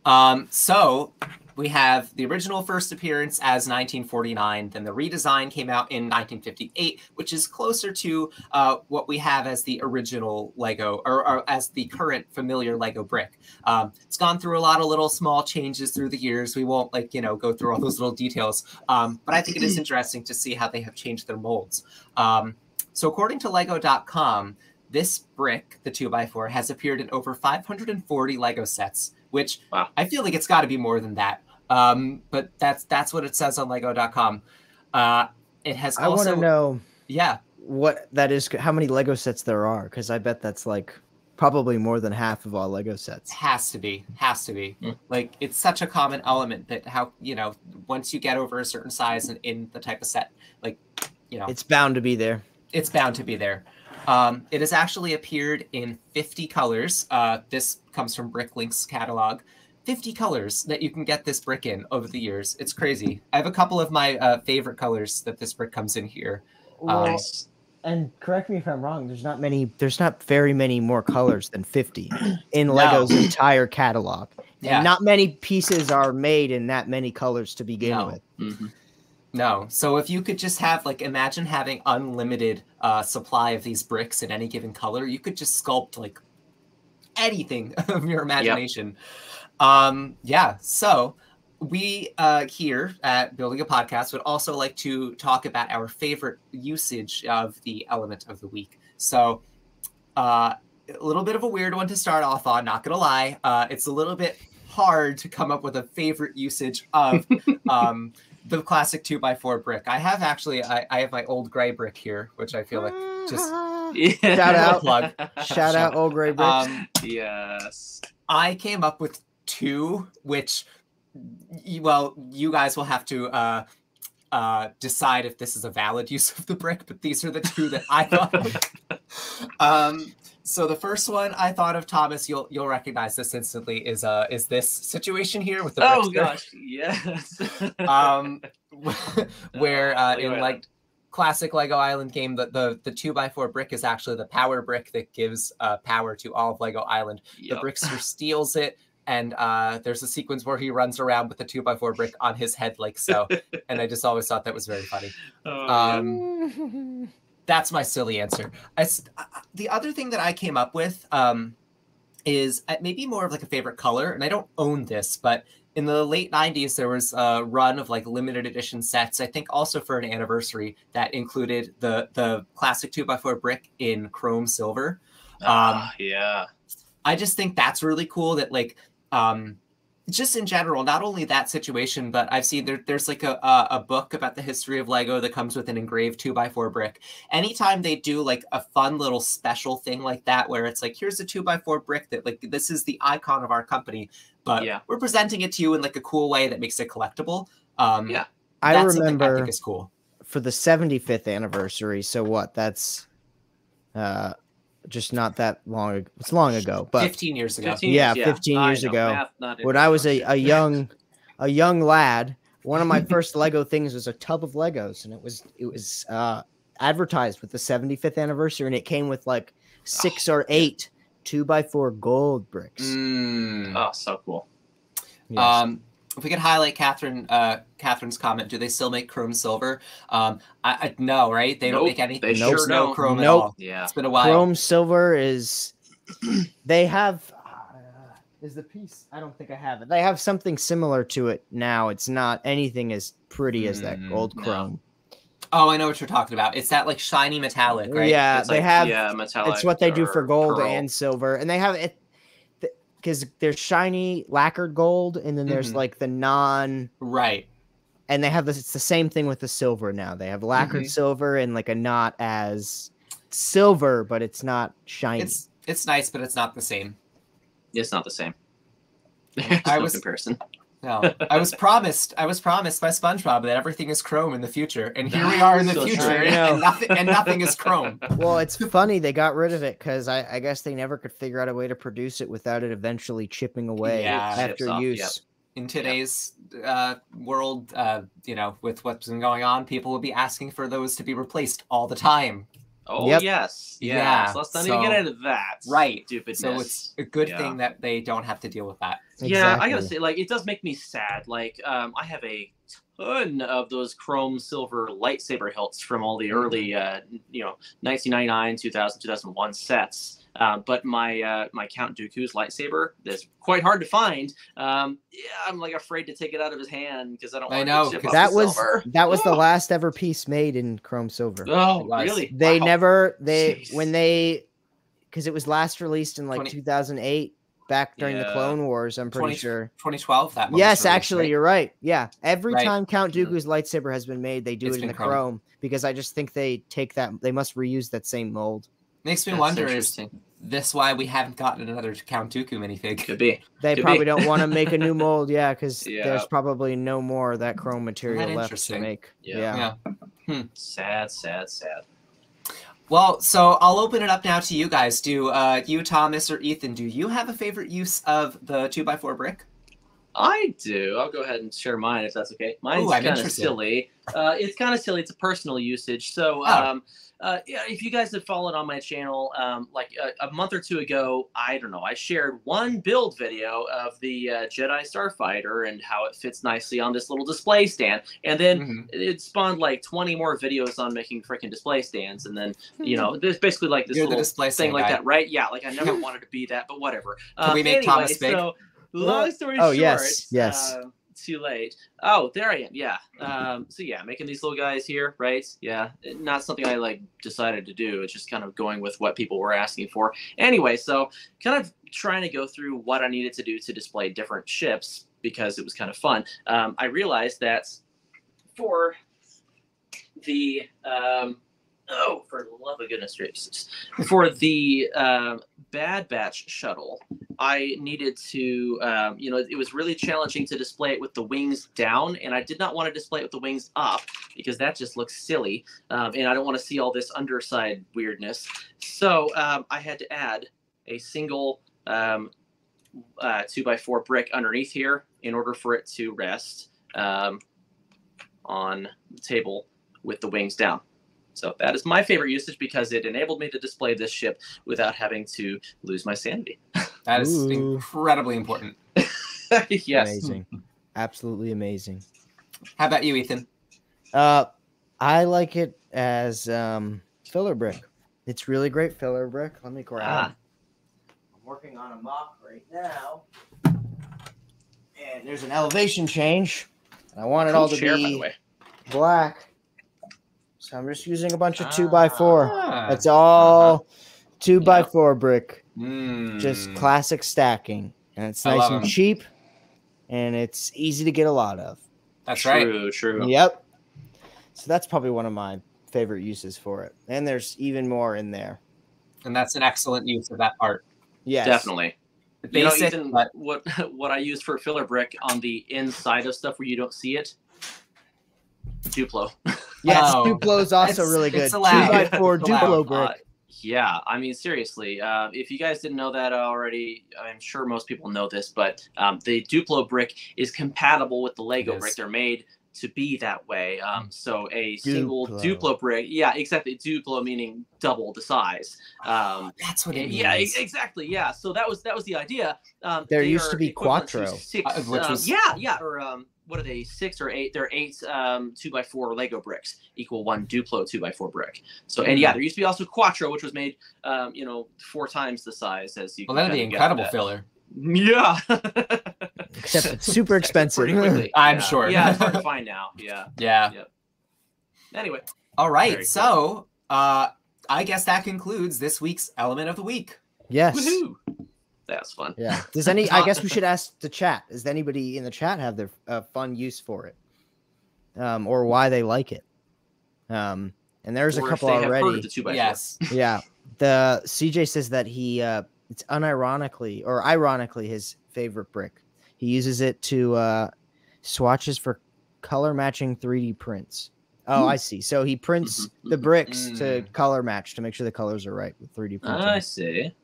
Um, so we have the original first appearance as 1949. Then the redesign came out in 1958, which is closer to uh, what we have as the original Lego or, or as the current familiar Lego brick. Um, it's gone through a lot of little small changes through the years. We won't like you know go through all those little details, um, but I think it is interesting to see how they have changed their molds. Um, so according to Lego.com, this brick, the 2x4, has appeared in over 540 Lego sets, which wow. I feel like it's got to be more than that. Um, but that's that's what it says on Lego.com. Uh, it has. I want to know. Yeah. What that is? How many Lego sets there are? Because I bet that's like probably more than half of all Lego sets. Has to be. Has to be. Mm. Like it's such a common element that how you know once you get over a certain size and in the type of set, like you know, it's bound to be there. It's bound to be there. Um, it has actually appeared in 50 colors. Uh, this comes from Bricklink's catalog. 50 colors that you can get this brick in over the years. It's crazy. I have a couple of my uh, favorite colors that this brick comes in here. Well, um, and correct me if I'm wrong. There's not many. There's not very many more colors than 50 in no. Lego's entire catalog. Yeah. And not many pieces are made in that many colors to begin no. with. Mm-hmm. No. So if you could just have like imagine having unlimited uh, supply of these bricks in any given color, you could just sculpt like anything of your imagination. Yep. Um, yeah, so we uh, here at Building a Podcast would also like to talk about our favorite usage of the element of the week. So, uh, a little bit of a weird one to start off on, not gonna lie. Uh, it's a little bit hard to come up with a favorite usage of um, the classic two by four brick. I have actually, I, I have my old gray brick here, which I feel like just. Yeah. Shout out, plug. Shout out, old gray brick. Um, yes. I came up with two, which, well, you guys will have to uh, uh, decide if this is a valid use of the brick, but these are the two that I thought of. um, so the first one I thought of, Thomas, you'll you'll recognize this instantly, is uh is this situation here with the Oh gosh, yes. um, where uh, in like classic Lego Island game, the, the the two by four brick is actually the power brick that gives uh, power to all of Lego Island. Yep. The brickster steals it, and uh, there's a sequence where he runs around with a two by four brick on his head like so, and I just always thought that was very funny. Oh, um, that's my silly answer. I, uh, the other thing that I came up with um, is uh, maybe more of like a favorite color, and I don't own this, but in the late 90s there was a run of like limited edition sets i think also for an anniversary that included the the classic 2x4 brick in chrome silver um, yeah i just think that's really cool that like um, just in general, not only that situation, but I've seen there, there's like a, a, a book about the history of Lego that comes with an engraved two by four brick. Anytime they do like a fun little special thing like that, where it's like, here's a two by four brick that like this is the icon of our company, but yeah. we're presenting it to you in like a cool way that makes it collectible. Um, yeah, I remember. I think is cool for the 75th anniversary. So what? That's uh just not that long ago. It's long ago, but 15 years ago. 15 yeah, 15 years ago. Math, when I was a, a young a young lad one of my first Lego things was a tub of Legos, and it was it was uh, advertised with the 75th anniversary, and it came with like six oh, or eight two by four gold bricks. Mm. Oh, so cool. Yes. Um, if we could highlight Catherine, uh, Catherine's comment, do they still make chrome silver? Um, I, I no, right? They nope, don't make any. They nope, sure no chrome nope. at all. Yeah, it's been a while. Chrome silver is. they have. Uh, is the piece? I don't think I have it. They have something similar to it now. It's not anything as pretty as that mm, gold chrome. No. Oh, I know what you're talking about. It's that like shiny metallic, right? Yeah, it's they like, have. Yeah, metallic. It's what they do for gold pearl. and silver, and they have it because there's shiny lacquered gold, and then there's mm-hmm. like the non right. And they have this. It's the same thing with the silver now. They have lacquered mm-hmm. silver and like a not as silver, but it's not shiny. It's it's nice, but it's not the same. It's not the same. I no was comparison. No, I was promised. I was promised by SpongeBob that everything is Chrome in the future, and here we are in the so future, and nothing, and nothing is Chrome. Well, it's funny they got rid of it because I, I, guess they never could figure out a way to produce it without it eventually chipping away yeah, after use. Yep. In today's uh, world, uh, you know, with what's been going on, people will be asking for those to be replaced all the time. Oh yep. yes, yeah. yeah. So let's not so, even get into that. Right. Stupidness. So it's a good yeah. thing that they don't have to deal with that. Exactly. Yeah, I gotta say, like, it does make me sad. Like, um, I have a ton of those chrome silver lightsaber hilts from all the early, mm-hmm. uh, you know, 1999, 2000, 2001 sets. Uh, but my uh, my Count Dooku's lightsaber that's quite hard to find. Um, yeah, I'm like afraid to take it out of his hand because I don't. Want to. I know that was silver. that was oh. the last ever piece made in chrome silver. Oh, really? They wow. never they Jeez. when they because it was last released in like 20, 2008 back during yeah. the Clone Wars. I'm pretty 20, sure 2012. That yes, actually, right? you're right. Yeah, every right. time Count Dooku's lightsaber has been made, they do it's it in the chrome. chrome because I just think they take that they must reuse that same mold. Makes me That's wonder is this why we haven't gotten another Count Dooku minifig? Could be. They Could probably be. don't want to make a new mold, yeah, because yeah. there's probably no more of that chrome material that left to make. Yeah. yeah. yeah. Hmm. Sad, sad, sad. Well, so I'll open it up now to you guys. Do uh, you, Thomas, or Ethan? Do you have a favorite use of the two x four brick? I do. I'll go ahead and share mine if that's okay. Mine's kind of silly. Uh, it's kind of silly. It's a personal usage. So, oh. Uh, yeah, if you guys have followed on my channel, um, like a, a, month or two ago, I don't know, I shared one build video of the uh, Jedi Starfighter and how it fits nicely on this little display stand, and then mm-hmm. it spawned like 20 more videos on making freaking display stands, and then you know, there's basically like this You're little thing like guy. that, right? Yeah, like I never wanted to be that, but whatever. Can um, we make anyway, Thomas big? So, long story oh, short, yes, yes. Uh, too late. Oh, there I am. Yeah. Um, so yeah, making these little guys here, right? Yeah, not something I like decided to do. It's just kind of going with what people were asking for. Anyway, so kind of trying to go through what I needed to do to display different ships because it was kind of fun. Um, I realized that for the um, oh, for the love of goodness gracious, for the uh, Bad Batch shuttle, I needed to, um, you know, it was really challenging to display it with the wings down, and I did not want to display it with the wings up because that just looks silly, um, and I don't want to see all this underside weirdness. So um, I had to add a single um, uh, two by four brick underneath here in order for it to rest um, on the table with the wings down. So that is my favorite usage because it enabled me to display this ship without having to lose my sanity. That is Ooh. incredibly important. yes. Amazing. Absolutely amazing. How about you, Ethan? Uh, I like it as um, filler brick. It's really great filler brick. Let me grab. Ah. I'm working on a MOC right now, and there's an elevation change. And I want it cool all to chair, be black. So I'm just using a bunch of two by four. Ah. That's all uh-huh. two by four brick. Mm. Just classic stacking. And it's nice and them. cheap and it's easy to get a lot of. That's true, right. True, true. Yep. So that's probably one of my favorite uses for it. And there's even more in there. And that's an excellent use of that part. Yeah, definitely. Basic, you know, Ethan, but... what what I use for filler brick on the inside of stuff where you don't see it, Duplo. Yes, oh, Duplo is also really good. Two by four Duplo brick. Uh, Yeah, I mean, seriously, uh, if you guys didn't know that already, I'm sure most people know this, but um, the Duplo brick is compatible with the Lego brick. They're made to be that way. Um, so a single Duplo. Duplo brick, yeah, exactly. Duplo meaning double the size. Um, oh, that's what it means. Yeah, exactly. Yeah. So that was that was the idea. Um, there used to be Quattro, six, uh, which um, was yeah, yeah, or um, what are they? Six or eight? They're eight um, two by four Lego bricks equal one Duplo two by four brick. So and yeah, mm-hmm. there used to be also Quattro, which was made um, you know four times the size as you. Well, that'd be incredible filler. Yeah. Except it's super expensive. I'm yeah. sure. Yeah, it's hard to find now. Yeah. Yeah. Yep. Anyway. All right. Very so cool. uh I guess that concludes this week's element of the week. Yes. Woohoo. That's fun. Yeah. Does any? I guess we should ask the chat. Does anybody in the chat have their uh, fun use for it, um, or why they like it? Um, and there's or a couple already. The yes. yeah. The CJ says that he uh, it's unironically or ironically his favorite brick. He uses it to uh, swatches for color matching 3D prints. Oh, I see. So he prints mm-hmm, the mm-hmm. bricks to mm. color match to make sure the colors are right with 3D printing. I see.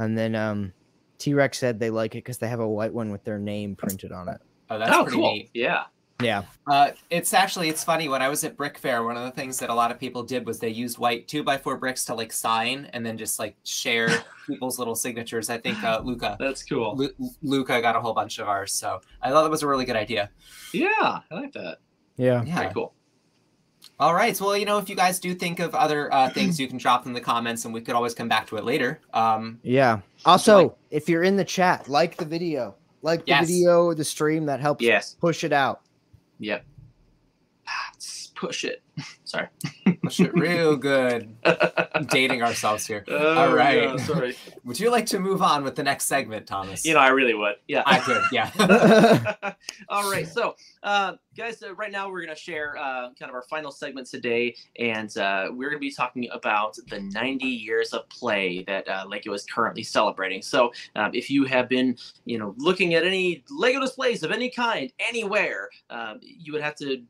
And then um, T Rex said they like it because they have a white one with their name printed on it. Oh, that's oh, pretty cool. neat. Yeah. Yeah. Uh, it's actually it's funny when I was at BrickFair. One of the things that a lot of people did was they used white two by four bricks to like sign and then just like share people's little signatures. I think uh, Luca. That's cool. Lu- Luca got a whole bunch of ours, so I thought that was a really good idea. Yeah, I like that. Yeah. Yeah. Very cool. All right. So, well, you know, if you guys do think of other uh, things, you can drop in the comments, and we could always come back to it later. Um, yeah. Also, like, if you're in the chat, like the video, like the yes. video, the stream that helps yes. push it out. Yep. Push it. Sorry. push it real good. Dating ourselves here. Oh, All right. Yeah, sorry. would you like to move on with the next segment, Thomas? You know, I really would. Yeah. I could. Yeah. All right. So, uh, guys, uh, right now we're going to share uh, kind of our final segment today, and uh, we're going to be talking about the 90 years of play that uh, Lego is currently celebrating. So, um, if you have been, you know, looking at any Lego displays of any kind anywhere, um, you would have to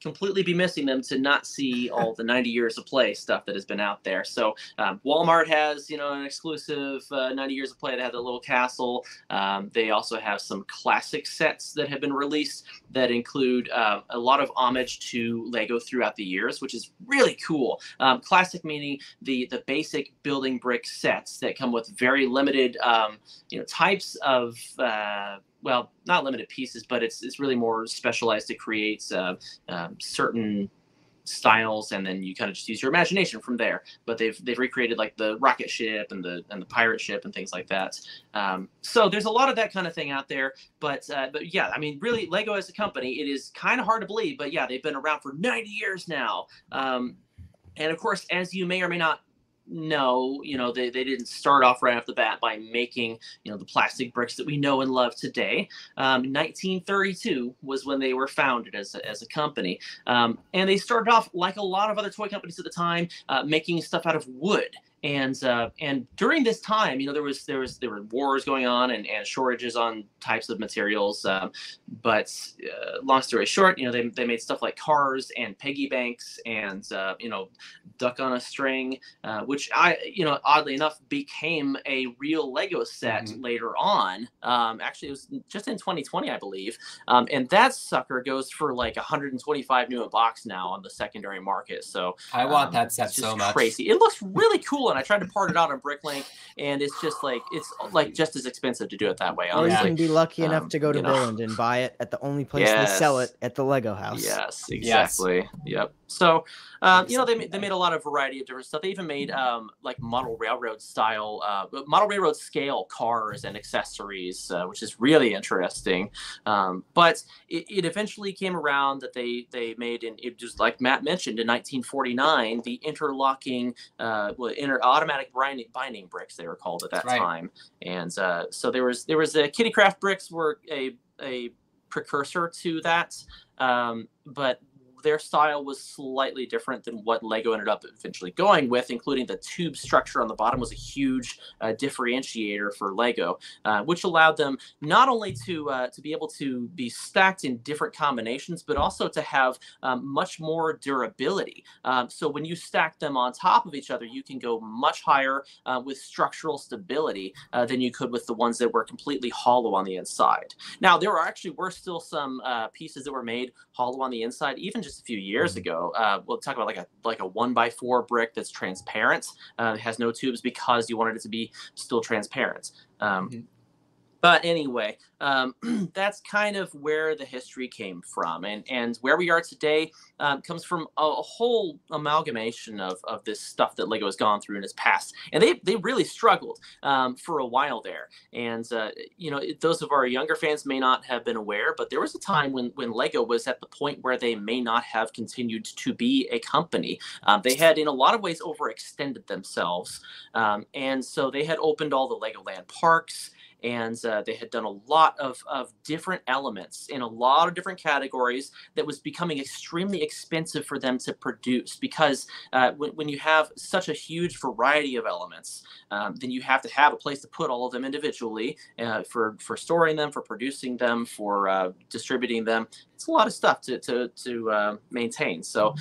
completely be missing them to not see all the 90 years of play stuff that has been out there. So um, Walmart has, you know, an exclusive uh, 90 years of play that had a little castle. Um, they also have some classic sets that have been released that include uh, a lot of homage to Lego throughout the years, which is really cool. Um, classic meaning the the basic building brick sets that come with very limited, um, you know, types of uh, well, not limited pieces, but it's it's really more specialized It creates uh, um, certain styles, and then you kind of just use your imagination from there. But they've they've recreated like the rocket ship and the and the pirate ship and things like that. Um, so there's a lot of that kind of thing out there. But uh, but yeah, I mean, really, Lego as a company, it is kind of hard to believe, but yeah, they've been around for 90 years now. Um, and of course, as you may or may not no, you know, they, they didn't start off right off the bat by making, you know, the plastic bricks that we know and love today. Um, 1932 was when they were founded as a, as a company. Um, and they started off like a lot of other toy companies at the time, uh, making stuff out of wood and uh, and during this time, you know, there was there was there were wars going on and, and shortages on types of materials. Um, but uh, long story short, you know, they, they made stuff like cars and piggy banks and uh, you know, duck on a string, uh, which I you know oddly enough became a real Lego set mm-hmm. later on. Um, actually, it was just in 2020, I believe. Um, and that sucker goes for like 125 new a box now on the secondary market. So I want um, that set so much. Crazy. It looks really cool and I tried to part it out on Bricklink, and it's just like it's like just as expensive to do it that way. Honestly. Or you can be lucky enough um, to go to Billund and buy it at the only place yes. they sell it at the Lego house. Yes, exactly. Yes. Yep. So, um, you know, they, they made a lot of variety of different stuff. They even made um, like model railroad style, uh, model railroad scale cars and accessories, uh, which is really interesting. Um, but it, it, eventually came around that they they made, and it just like Matt mentioned in 1949, the interlocking, uh, well, inter automatic binding, binding bricks they were called at that right. time. And uh, so there was there was a Kiddicraft bricks were a a precursor to that. Um, but their style was slightly different than what Lego ended up eventually going with, including the tube structure on the bottom was a huge uh, differentiator for Lego, uh, which allowed them not only to uh, to be able to be stacked in different combinations, but also to have um, much more durability. Um, so when you stack them on top of each other, you can go much higher uh, with structural stability uh, than you could with the ones that were completely hollow on the inside. Now there actually were still some uh, pieces that were made hollow on the inside, even just a few years mm-hmm. ago. Uh, we'll talk about like a like a one by four brick that's transparent, uh, has no tubes because you wanted it to be still transparent. Um, mm-hmm. But anyway, um, that's kind of where the history came from, and and where we are today um, comes from a, a, whole amalgamation of, of this stuff that Lego has gone through in its past, and they they really struggled um, for a while there. And uh, you know, those of our younger fans may not have been aware, but there was a time when when Lego was at the point where they may not have continued to be a company. Um, they had, in a lot of ways, overextended themselves, um, and so they had opened all the Legoland parks and uh, they had done a lot of, of different elements in a lot of different categories that was becoming extremely expensive for them to produce because uh, when, when you have such a huge variety of elements um, then you have to have a place to put all of them individually uh, for for storing them for producing them for uh, distributing them it's a lot of stuff to to, to uh, maintain so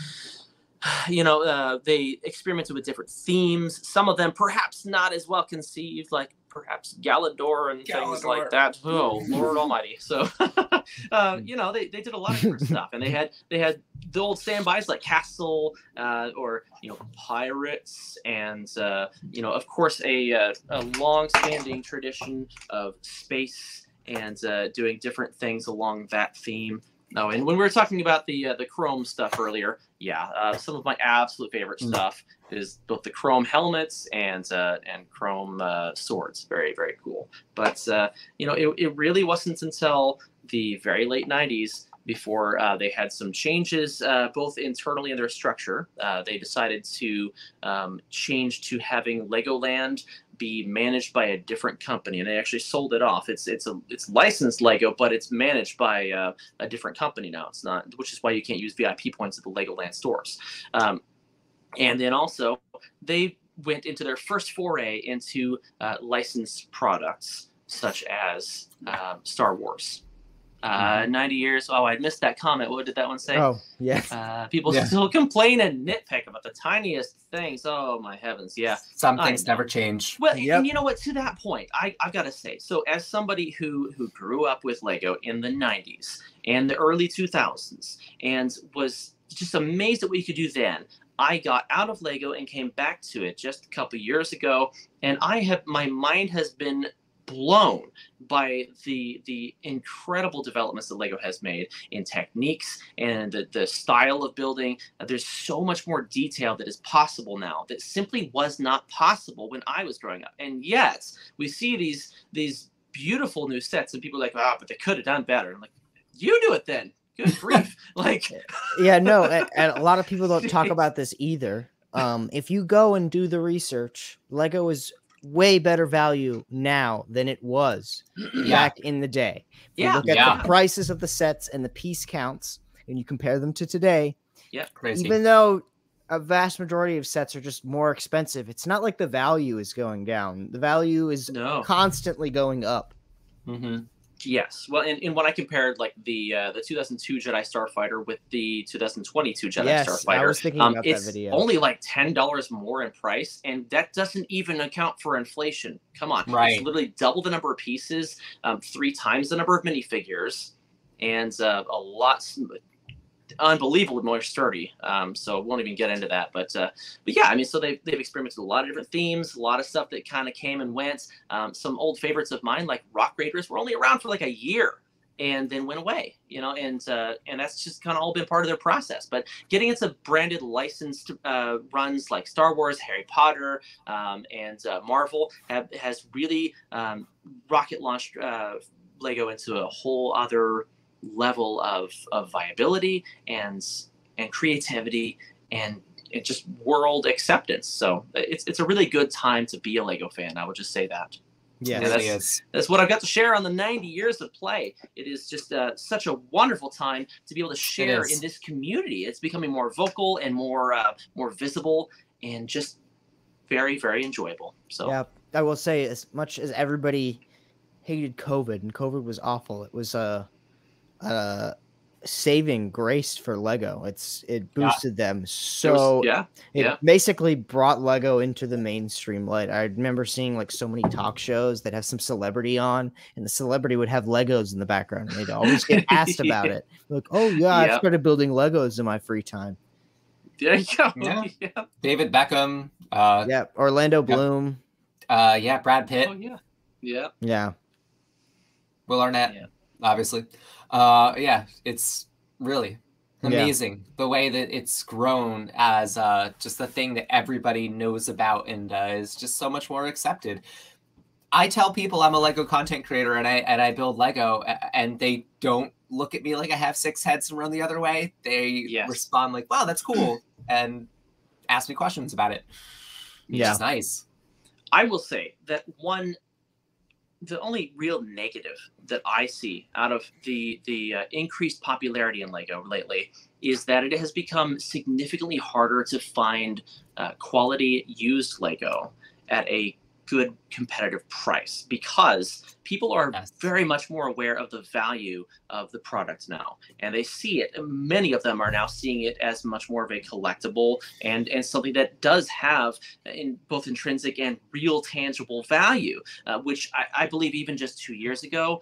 you know, uh, they experimented with different themes. Some of them perhaps not as well conceived, like perhaps Galidor and Galidor. things like that. Oh, Lord Almighty! So, uh, you know, they, they did a lot of different stuff, and they had they had the old standbys like Castle uh, or you know Pirates, and uh, you know, of course, a uh, a long-standing tradition of space and uh, doing different things along that theme. No, and when we were talking about the uh, the Chrome stuff earlier, yeah, uh, some of my absolute favorite mm. stuff is both the Chrome helmets and uh, and Chrome uh, swords. Very very cool. But uh, you know, it, it really wasn't until the very late '90s before uh, they had some changes uh, both internally in their structure. Uh, they decided to um, change to having Legoland be managed by a different company, and they actually sold it off. It's it's a it's licensed Lego, but it's managed by a different company now. It's not, which is why you can't use VIP points at the Legoland stores. Um, and then also they went into their first foray into uh, licensed products such as uh, Star Wars. Uh, mm-hmm. 90 years. Oh, I missed that comment. What did that one say? Oh, yeah. Uh, people yeah. still complain and nitpick about the tiniest things. Oh, my heavens. Yeah. Some things never change. Well, yep. and you know what? To that point, I, I've got to say, so as somebody who, who grew up with Lego in the 90s and the early 2000s and was just amazed at what you could do then, I got out of Lego and came back to it just a couple years ago, and I have my mind has been blown by the the incredible developments that Lego has made in techniques and the, the style of building. There's so much more detail that is possible now that simply was not possible when I was growing up. And yet we see these these beautiful new sets and people are like, ah, oh, but they could have done better. I'm like, you do it then. Good grief. like Yeah, no, and, and a lot of people don't talk about this either. Um, if you go and do the research, Lego is way better value now than it was yeah. back in the day. If yeah. you look at yeah. the prices of the sets and the piece counts and you compare them to today, yeah, crazy. Even though a vast majority of sets are just more expensive, it's not like the value is going down. The value is no. constantly going up. Mm-hmm. Yes. Well, and, and when I compared like the uh, the 2002 Jedi Starfighter with the 2022 Jedi yes, Starfighter, I was thinking um, about it's that video. only like ten dollars more in price, and that doesn't even account for inflation. Come on, right? It's literally double the number of pieces, um, three times the number of minifigures, and uh, a lot unbelievably more sturdy. Um, so won't even get into that. But uh, but yeah, I mean, so they've, they've experimented a lot of different themes, a lot of stuff that kind of came and went. Um, some old favorites of mine, like Rock Raiders, were only around for like a year and then went away you know and uh, and that's just kind of all been part of their process but getting into branded licensed uh, runs like star wars harry potter um, and uh, marvel have, has really um, rocket launched uh, lego into a whole other level of, of viability and and creativity and, and just world acceptance. So it's it's a really good time to be a Lego fan. I would just say that. Yeah, really that's, that's, what I've got to share on the 90 years of play. It is just uh, such a wonderful time to be able to share in this community. It's becoming more vocal and more uh, more visible and just very very enjoyable. So yeah, I will say as much as everybody hated COVID and COVID was awful, it was a, a saving grace for Lego. It's it boosted yeah. them so. It was, yeah, it yeah. basically brought Lego into the mainstream light. I remember seeing like so many talk shows that have some celebrity on, and the celebrity would have Legos in the background, and they'd always get asked about it. Like, oh yeah, yep. I started building Legos in my free time. There you go. Yeah. yeah. David Beckham. Uh, yeah, Orlando Bloom. Uh, yeah, Brad Pitt. Oh yeah. Yeah. Yeah. Will Arnett. Yeah. Obviously uh, yeah, it's really amazing yeah. the way that it's grown as uh, just the thing that everybody knows about and uh, is just so much more accepted. I tell people I'm a Lego content creator and I and I build Lego and they don't look at me like I have six heads and run the other way. They yes. respond like, "Wow, that's cool," and ask me questions about it. Yeah, it's nice. I will say that one the only real negative that I see out of the the uh, increased popularity in Lego lately is that it has become significantly harder to find uh, quality used Lego at a good competitive price because people are yes. very much more aware of the value of the product now and they see it many of them are now seeing it as much more of a collectible and and something that does have in both intrinsic and real tangible value uh, which I, I believe even just two years ago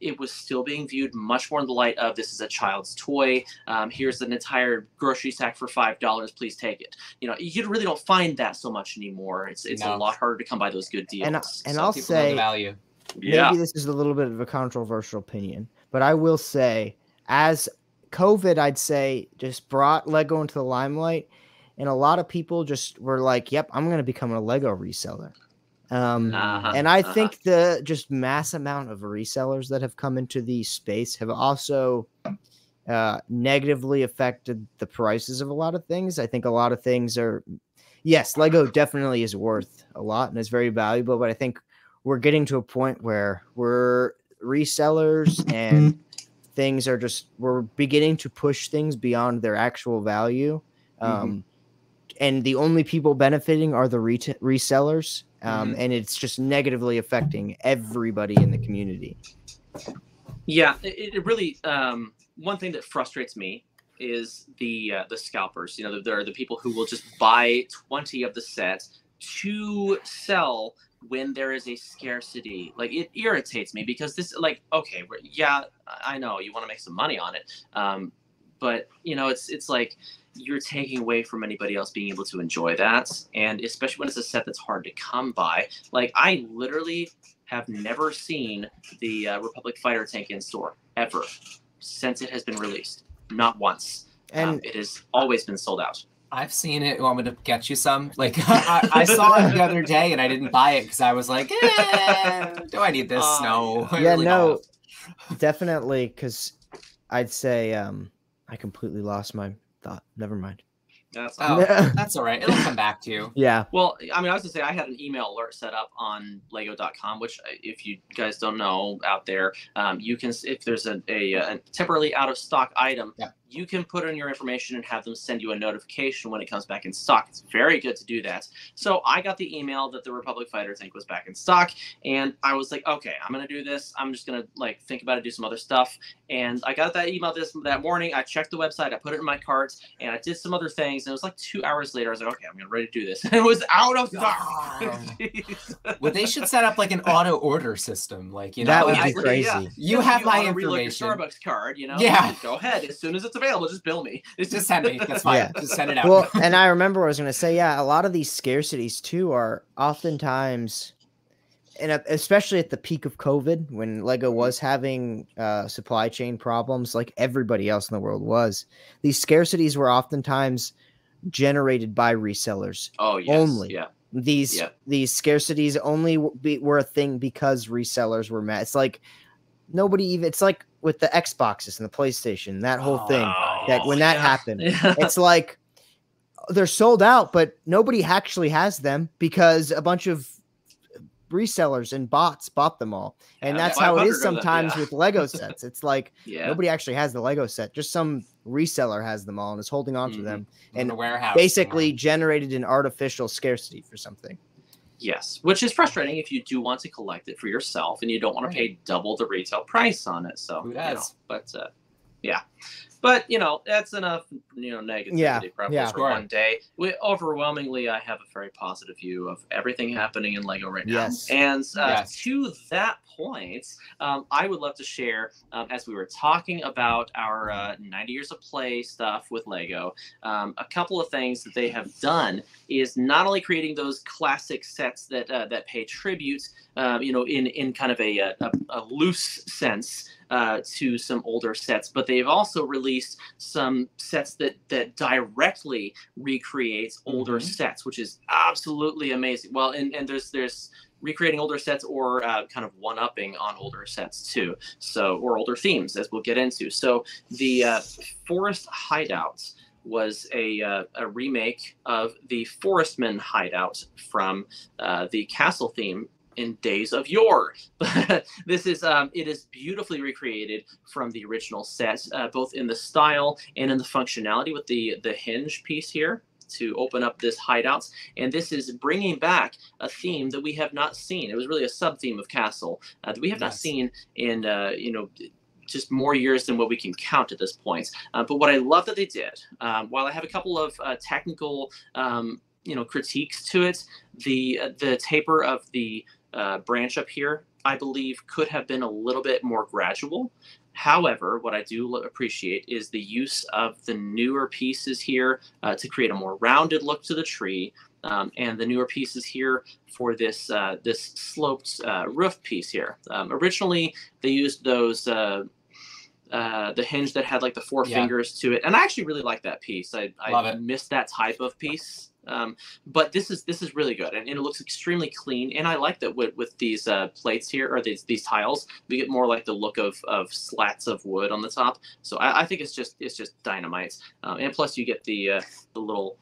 it was still being viewed much more in the light of this is a child's toy. Um, here's an entire grocery sack for five dollars. Please take it. You know, you really don't find that so much anymore. It's it's no. a lot harder to come by those good deals. And, and I'll say value. Yeah. Maybe this is a little bit of a controversial opinion, but I will say, as COVID, I'd say just brought Lego into the limelight, and a lot of people just were like, "Yep, I'm going to become a Lego reseller." Um, uh-huh, and I uh-huh. think the just mass amount of resellers that have come into the space have also uh, negatively affected the prices of a lot of things. I think a lot of things are, yes, Lego definitely is worth a lot and is very valuable, but I think we're getting to a point where we're resellers and things are just we're beginning to push things beyond their actual value. Um, mm-hmm. And the only people benefiting are the re- resellers um, mm-hmm. and it's just negatively affecting everybody in the community. Yeah, it, it really. Um, one thing that frustrates me is the uh, the scalpers. You know, there are the people who will just buy twenty of the sets to sell when there is a scarcity. Like it irritates me because this, like, okay, yeah, I know you want to make some money on it, um, but you know, it's it's like you're taking away from anybody else being able to enjoy that. And especially when it's a set that's hard to come by. Like, I literally have never seen the uh, Republic Fighter tank in store ever since it has been released. Not once. And um, it has always been sold out. I've seen it. You want me to get you some? Like I, I saw it the other day and I didn't buy it because I was like, eh, "Do I need this?" Uh, no. Yeah, really no, definitely. Because I'd say um, I completely lost my thought. Never mind. That's oh, that's all right. It'll come back to you. Yeah. Well, I mean, I was gonna say I had an email alert set up on Lego.com, which uh, if you guys don't know out there, um, you can if there's a, a, a temporarily out of stock item, yeah you can put in your information and have them send you a notification when it comes back in stock. It's very good to do that. So I got the email that the Republic Fighter tank was back in stock, and I was like, okay, I'm gonna do this. I'm just gonna like think about it, do some other stuff. And I got that email this that morning. I checked the website, I put it in my cart, and I did some other things. And it was like two hours later, I was like, okay, I'm gonna ready to do this. And it was out of stock. well, they should set up like an auto order system, like you know, that would be crazy. Yeah. You have you my information. Starbucks card, you know. Yeah. Go ahead as soon as it's available. Just bill me. It's just send me. That's fine. Yeah. Just send it out. Well, and I remember I was going to say, yeah, a lot of these scarcities too are oftentimes, and especially at the peak of COVID when Lego mm-hmm. was having uh, supply chain problems, like everybody else in the world was. These scarcities were oftentimes generated by resellers. Oh, yes. Only. Yeah. These yeah. these scarcities only be, were a thing because resellers were mad. It's like nobody even. It's like with the Xboxes and the PlayStation, that whole oh, thing. That when that yeah. happened, yeah. it's like they're sold out, but nobody actually has them because a bunch of resellers and bots bought them all. And yeah, that's how it is sometimes them, with Lego sets. It's like yeah. nobody actually has the Lego set, just some reseller has them all and is holding on to mm-hmm. them and the warehouse basically somewhere. generated an artificial scarcity for something. Yes, which is frustrating if you do want to collect it for yourself and you don't want to pay double the retail price on it. So, you know, but uh, yeah. But you know, that's enough. You know, negativity yeah, probably yeah, for one day. We overwhelmingly, I have a very positive view of everything happening in Lego right now. Yes. And uh, yes. to that point, um, I would love to share um, as we were talking about our uh, 90 years of play stuff with Lego. Um, a couple of things that they have done is not only creating those classic sets that uh, that pay tribute, uh, you know, in in kind of a, a, a loose sense uh, to some older sets, but they've also released some sets that that directly recreates older mm-hmm. sets, which is absolutely amazing. Well, and, and there's there's recreating older sets or uh, kind of one upping on older sets too. So or older themes, as we'll get into. So the uh, Forest Hideouts was a, uh, a remake of the Forestman hideout from uh, the castle theme in days of yore. But this is um, it is beautifully recreated from the original set, uh, both in the style and in the functionality with the the hinge piece here to open up this hideouts. And this is bringing back a theme that we have not seen. It was really a sub theme of Castle uh, that we have not seen in uh, you know just more years than what we can count at this point. Uh, but what I love that they did, um, while I have a couple of uh, technical, um, you know, critiques to it, the uh, the taper of the uh, branch up here, I believe, could have been a little bit more gradual. However, what I do appreciate is the use of the newer pieces here uh, to create a more rounded look to the tree, um, and the newer pieces here for this uh, this sloped uh, roof piece here. Um, originally, they used those uh, uh, the hinge that had like the four yeah. fingers to it, and I actually really like that piece. I, I missed that type of piece. Um, but this is this is really good, and, and, it looks extremely clean. And I like that with, with these uh, plates here or these these tiles, we get more like the look of, of slats of wood on the top. So I, I think it's just it's just dynamite. Um, and plus, you get the uh, the little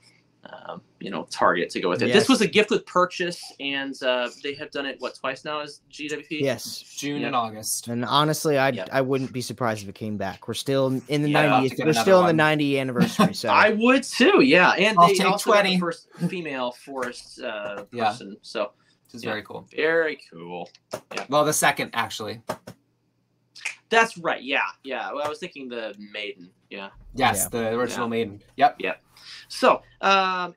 um, you know target to go with it. Yes. This was a gift with purchase, and uh, they have done it what twice now as GWP. Yes, June and August. And honestly, I yep. I wouldn't be surprised if it came back. We're still in the yeah, 90th. We're still one. in the 90 anniversary. So I would too. Yeah, and I'll they also 20. the first female forest uh, person. Yeah. So this is yeah, very cool. Very cool. Yeah. Well, the second actually. That's right. Yeah, yeah. Well, I was thinking the maiden. Yeah. Yes, yeah. the original maiden. Yep. Yep. So, um,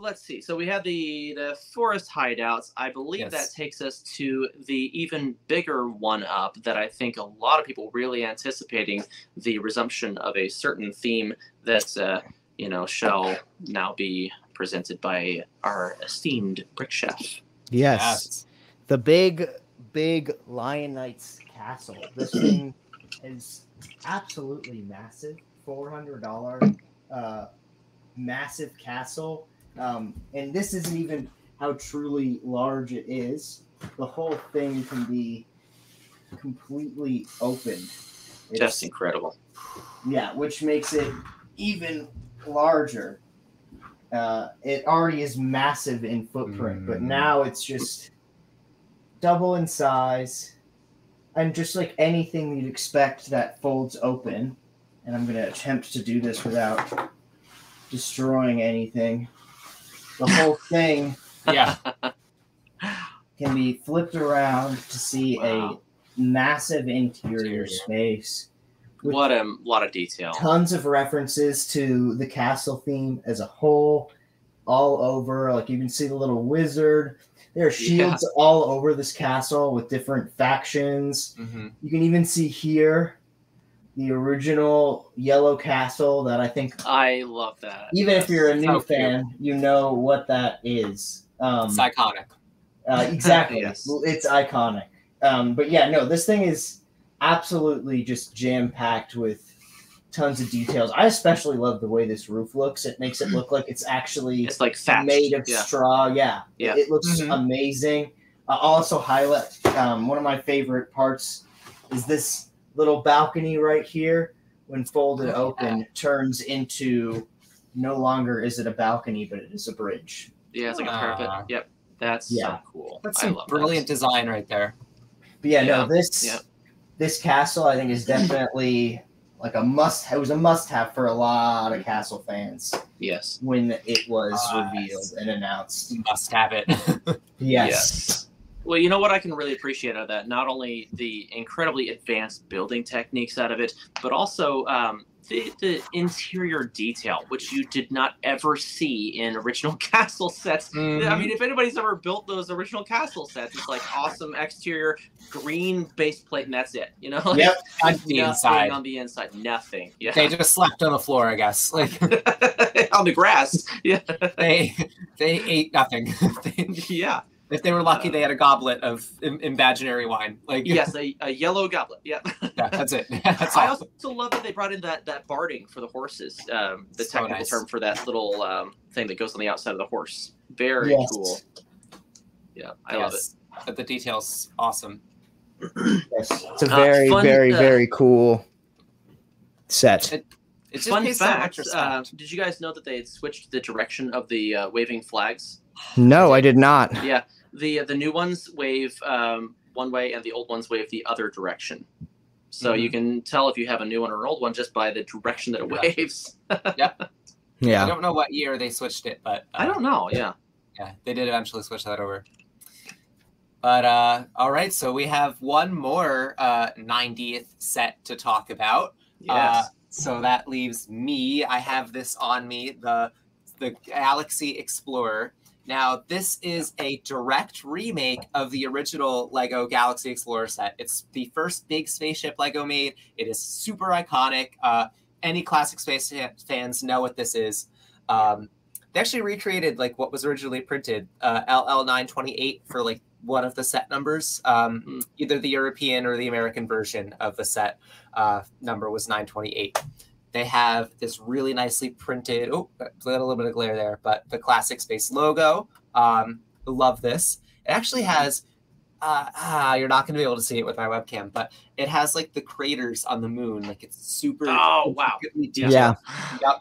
let's see. So we have the the forest hideouts. I believe yes. that takes us to the even bigger one up that I think a lot of people really anticipating the resumption of a certain theme that uh, you know shall now be presented by our esteemed brick chef. Yes. yes. The big big Lion Knights castle. This thing is absolutely massive. $400 uh massive castle. Um, and this isn't even how truly large it is. The whole thing can be completely open. It's, Just incredible. Yeah, which makes it even larger. Uh, it already is massive in footprint, mm. but now it's just double in size and just like anything you'd expect that folds open. And I'm going to attempt to do this without destroying anything. The whole thing yeah. can be flipped around to see wow. a massive interior, interior. space. What a lot of detail. Tons of references to the castle theme as a whole, all over. Like you can see the little wizard. There are shields yeah. all over this castle with different factions. Mm-hmm. You can even see here the original Yellow Castle that I think I love that. Even if you're a new fan, cute. you know what that is. Um, it's iconic. Uh, exactly. yes. It's iconic. Um, but yeah, no, this thing is absolutely just jam packed with tons of details. I especially love the way this roof looks. It makes it look like it's actually it's like thatched. made of yeah. straw. Yeah, yeah, it, it looks mm-hmm. amazing. I'll also highlight um, one of my favorite parts is this little balcony right here, when folded oh, open, turns into no longer is it a balcony, but it is a bridge. Yeah, it's like a parapet. Uh, yep. That's yeah. so cool. That's some brilliant that. design right there. But yeah, yeah. no, this yeah. this castle I think is definitely like a must. It was a must have for a lot of castle fans. Yes, when it was uh, revealed and announced, you must have it. yes. yes. Well, you know what I can really appreciate out of that? Not only the incredibly advanced building techniques out of it, but also um, the, the, interior detail, which you did not ever see in original castle sets. Mm-hmm. I mean, if anybody's ever built those original castle sets, it's like awesome exterior green base plate, and that's it. You know, like, yep, on the inside. On the inside, nothing. Yeah, they just slept on the floor, I guess, like on the grass. Yeah, they they ate nothing. yeah. If they were lucky, uh, they had a goblet of Im- imaginary wine. Like yes, a, a yellow goblet. Yeah, yeah that's it. That's I awesome. also love that they brought in that that barding for the horses. Um, the so technical nice. term for that little um, thing that goes on the outside of the horse. Very yes. cool. Yeah, I yes. love it. But the details awesome. yes. It's a very, uh, fun, very, uh, very cool set. It, it's fun fact. Uh, did you guys know that they had switched the direction of the uh, waving flags? No, I did not. Yeah, the the new ones wave um, one way and the old ones wave the other direction. So mm-hmm. you can tell if you have a new one or an old one just by the direction that it waves. yeah. Yeah. I don't know what year they switched it, but uh, I don't know. Yeah. Yeah, they did eventually switch that over. But uh, all right, so we have one more uh, 90th set to talk about. Yes. Uh, so that leaves me. I have this on me the the Galaxy Explorer. Now, this is a direct remake of the original Lego Galaxy Explorer set. It's the first big spaceship Lego made. It is super iconic. Uh, any classic space fans know what this is. Um, they actually recreated like what was originally printed, uh, LL928 for like one of the set numbers. Um, mm. Either the European or the American version of the set uh, number was 928. They have this really nicely printed. Oh, got a little bit of glare there, but the classic space logo. Um, love this. It actually has. Uh, ah, you're not going to be able to see it with my webcam, but it has like the craters on the moon. Like it's super. Oh wow! Yeah. Yep.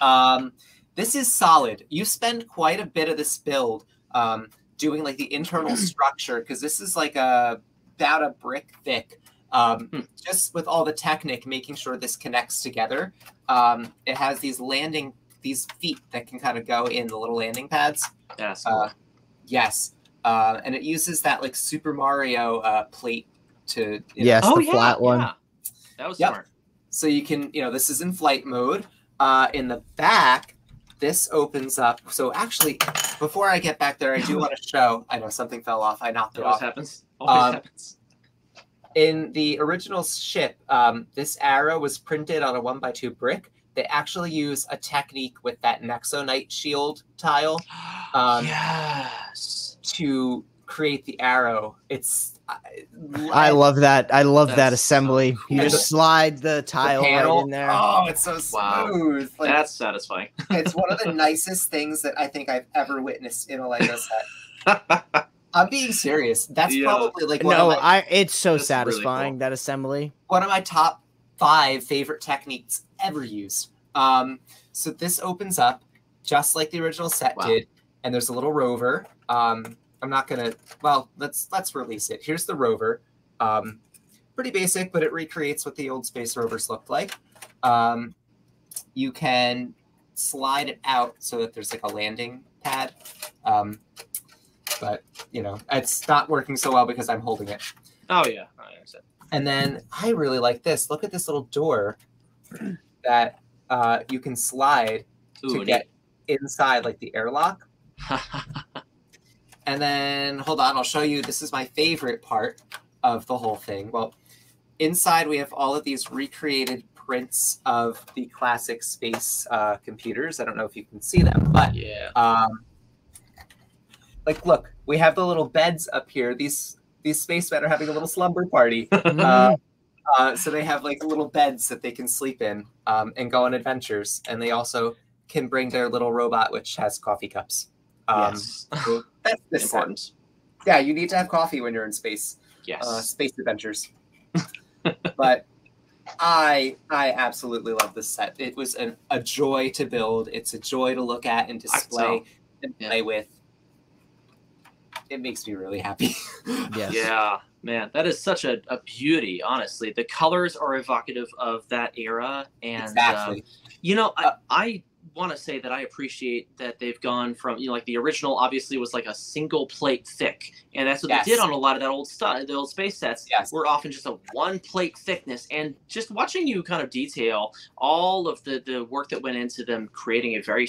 Um, this is solid. You spend quite a bit of this build um, doing like the internal structure because this is like a about a brick thick um, hmm. just with all the technic, making sure this connects together. Um, it has these landing, these feet that can kind of go in the little landing pads. Yes. Uh, yes. Uh, and it uses that like Super Mario uh, plate to. yes, know. the oh, yeah, flat one. Yeah. That was yep. smart. So you can, you know, this is in flight mode. Uh, in the back, this opens up. So actually, before I get back there, I do want to show. I know something fell off. I knocked it Always off. Happens. Always um, happens in the original ship, um, this arrow was printed on a one by two brick. They actually use a technique with that Nexo Knight shield tile. Um, yes. To create the arrow. It's. I, I love that. I love that assembly. So cool. You just slide the tile the right in there. Oh, it's so smooth. Wow. Like, That's satisfying. it's one of the nicest things that I think I've ever witnessed in a Lego set. I'm being serious. That's yeah. probably like no, my, I. It's so satisfying really cool. that assembly. One of my top five favorite techniques ever used. Um, so this opens up just like the original set wow. did, and there's a little rover. Um, I'm not gonna. Well, let's let's release it. Here's the rover. Um, pretty basic, but it recreates what the old space rovers looked like. Um, you can slide it out so that there's like a landing pad. Um, but you know, it's not working so well because I'm holding it. Oh yeah, I understand. And then I really like this. Look at this little door that uh, you can slide Ooh, to get inside, like the airlock. and then hold on, I'll show you. This is my favorite part of the whole thing. Well, inside we have all of these recreated prints of the classic space uh, computers. I don't know if you can see them, but yeah. Um, like look we have the little beds up here these these spacemen are having a little slumber party. Uh, uh, so they have like little beds that they can sleep in um, and go on adventures. And they also can bring their little robot which has coffee cups. Um, yes. so that's important. Yeah you need to have coffee when you're in space yes. uh, space adventures. But I I absolutely love this set. It was an, a joy to build. It's a joy to look at and display and play yeah. with it makes me really happy. yes. Yeah, man, that is such a, a beauty. Honestly, the colors are evocative of that era, and exactly. Um, you know, I, uh, I want to say that I appreciate that they've gone from you know like the original obviously was like a single plate thick, and that's what yes. they did on a lot of that old stuff. The old space sets yes. were often just a one plate thickness, and just watching you kind of detail all of the the work that went into them creating a very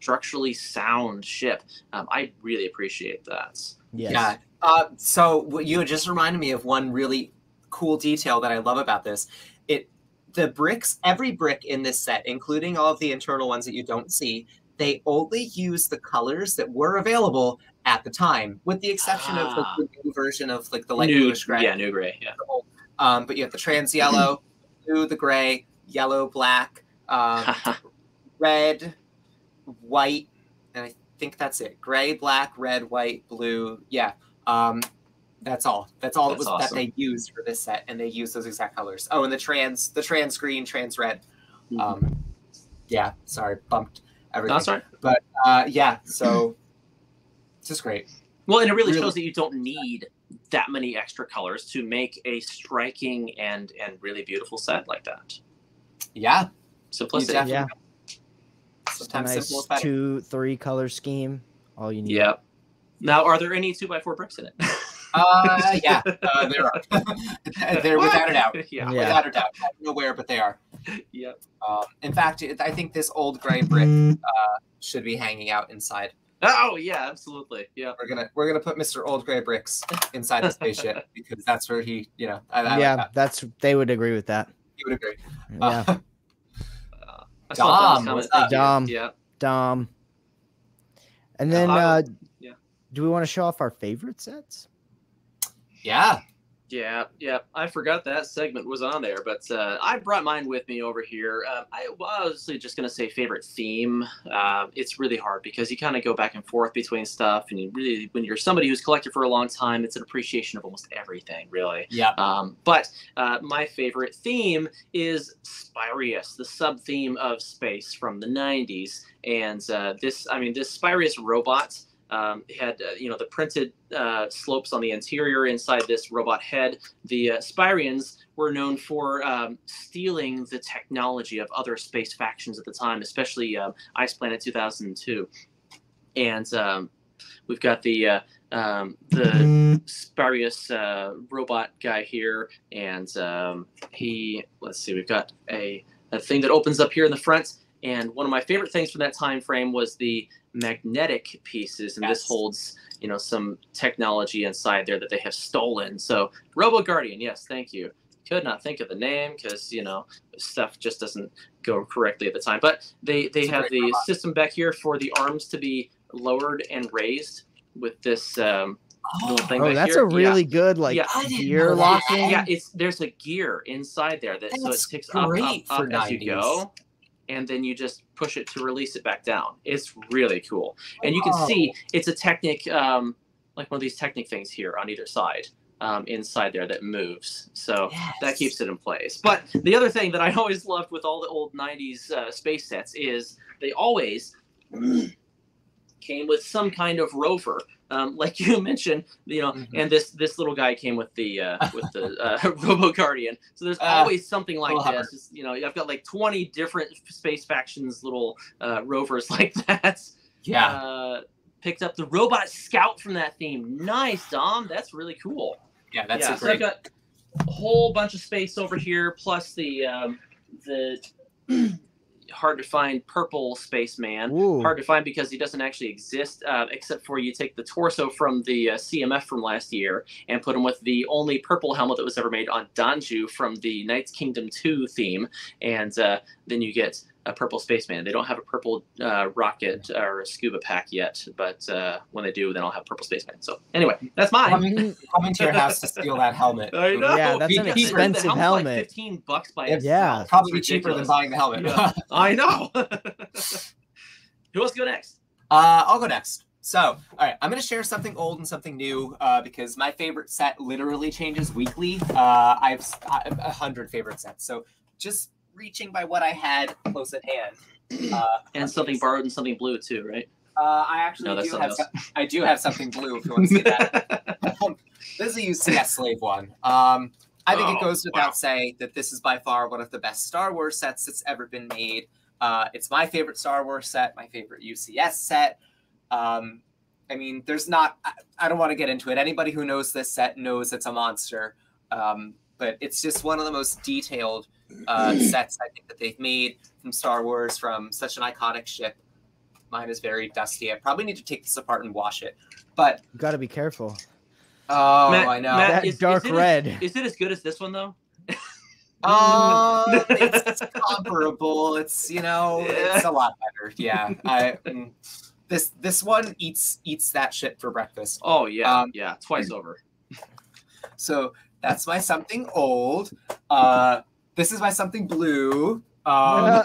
structurally sound ship, um, I really appreciate that. Yes. Yeah. Uh, so you just reminded me of one really cool detail that I love about this. It the bricks, every brick in this set, including all of the internal ones that you don't see, they only use the colors that were available at the time, with the exception ah. of the, the, new version of like the light new, bluish gray. Yeah, new gray. Yeah. Um, but you have the trans yellow, blue, the gray, yellow, black, um, red, white, and I think that's it. Gray, black, red, white, blue. Yeah. Um, that's all. That's all That's that, was, awesome. that they used for this set, and they used those exact colors. Oh, and the trans, the trans green, trans red. Mm-hmm. Um, yeah, sorry, bumped everything. That's right. But uh, yeah, so it's just great. Well, and it really, really shows that you don't need that many extra colors to make a striking and and really beautiful set like that. Yeah, simplicity. Yeah, sometimes nice simple two, three color scheme. All you need. Yep. Now, are there any two by four bricks in it? Uh, yeah, uh, there are. They're without a doubt. Yeah. yeah. Without a doubt. I don't know where, but they are. Yep. Um, in fact, I think this old gray brick uh, should be hanging out inside. Oh yeah, absolutely. Yeah. We're gonna we're gonna put Mr. Old Gray Bricks inside the spaceship because that's where he, you know. I, I yeah, like that. that's they would agree with that. He would agree. Yeah. Uh, Dom, Dom, yeah, Dom. And then, uh, yeah. do we want to show off our favorite sets? Yeah. Yeah, yeah. I forgot that segment was on there, but uh, I brought mine with me over here. Uh, I was just going to say favorite theme. Uh, it's really hard because you kind of go back and forth between stuff, and you really, when you're somebody who's collected for a long time, it's an appreciation of almost everything, really. Yeah. Um, but uh, my favorite theme is Spyrius, the sub theme of space from the '90s, and uh, this, I mean, this Spyrius robot um, had uh, you know the printed uh, slopes on the interior inside this robot head. The uh, Spirians were known for um, stealing the technology of other space factions at the time, especially uh, Ice Planet 2002. And um, we've got the uh, um, the Spyrius uh, robot guy here, and um, he let's see, we've got a, a thing that opens up here in the front. And one of my favorite things from that time frame was the magnetic pieces, and yes. this holds you know some technology inside there that they have stolen. So Robo Guardian, yes, thank you. Could not think of the name because you know stuff just doesn't go correctly at the time. But they they it's have the robot. system back here for the arms to be lowered and raised with this um, oh, oh that's here. a really yeah. good like yeah. gear locking. Yeah, it's there's a gear inside there that that's so it ticks up, up, up as you go and then you just push it to release it back down. It's really cool. And you can see it's a Technic, um, like one of these Technic things here on either side. Um, inside there that moves. So yes. that keeps it in place. But the other thing that I always loved with all the old 90s uh, space sets is they always came with some kind of rover um, like you mentioned, you know, mm-hmm. and this this little guy came with the uh, with the uh, Robo Guardian. So there's uh, always something like this. you know, I've got like 20 different space factions little uh, rovers like that. Yeah. Uh, picked up the robot scout from that theme. Nice, Dom. That's really cool. Yeah, that's yeah, a great. I've got a whole bunch of space over here, plus the um, the hard to find purple spaceman. Ooh. Hard to find because he doesn't actually exist, uh, except for you take the torso from the uh, CMF from last year and put him with the only purple helmet that was ever made on Danju from the Knights Kingdom 2 theme, and uh, then you get a purple spaceman. They don't have a purple uh, rocket or a scuba pack yet, but uh, when they do, then I'll have purple spaceman. So anyway, that's mine. Coming, coming to your house to steal that helmet. I know. Yeah, that's an expensive helmet. Like Fifteen bucks by itself. Yeah, probably cheaper than buying the helmet. Yeah. I know. Who wants to go next? Uh, I'll go next. So, all right, I'm going to share something old and something new uh, because my favorite set literally changes weekly. Uh, I have a hundred favorite sets. So, just reaching by what I had close at hand. Uh, and something borrowed and something blue too, right? Uh, I actually no, do have. Some, I do have something blue. If you want to see that, um, this is a UCS Slave one. Um, I think oh, it goes without wow. saying that this is by far one of the best Star Wars sets that's ever been made. Uh, it's my favorite Star Wars set, my favorite UCS set. Um, I mean, there's not. I, I don't want to get into it. Anybody who knows this set knows it's a monster. Um, but it's just one of the most detailed uh, sets I think that they've made from Star Wars from such an iconic ship. Mine is very dusty. I probably need to take this apart and wash it. But you got to be careful. Oh, Matt, I know. Matt, that is, dark is red. As, is it as good as this one though? uh, it's comparable. It's you know, yeah. it's a lot better. Yeah, I. Mm, this this one eats eats that shit for breakfast. Oh yeah, um, yeah, twice over. So that's my something old. Uh, this is my something blue. Um,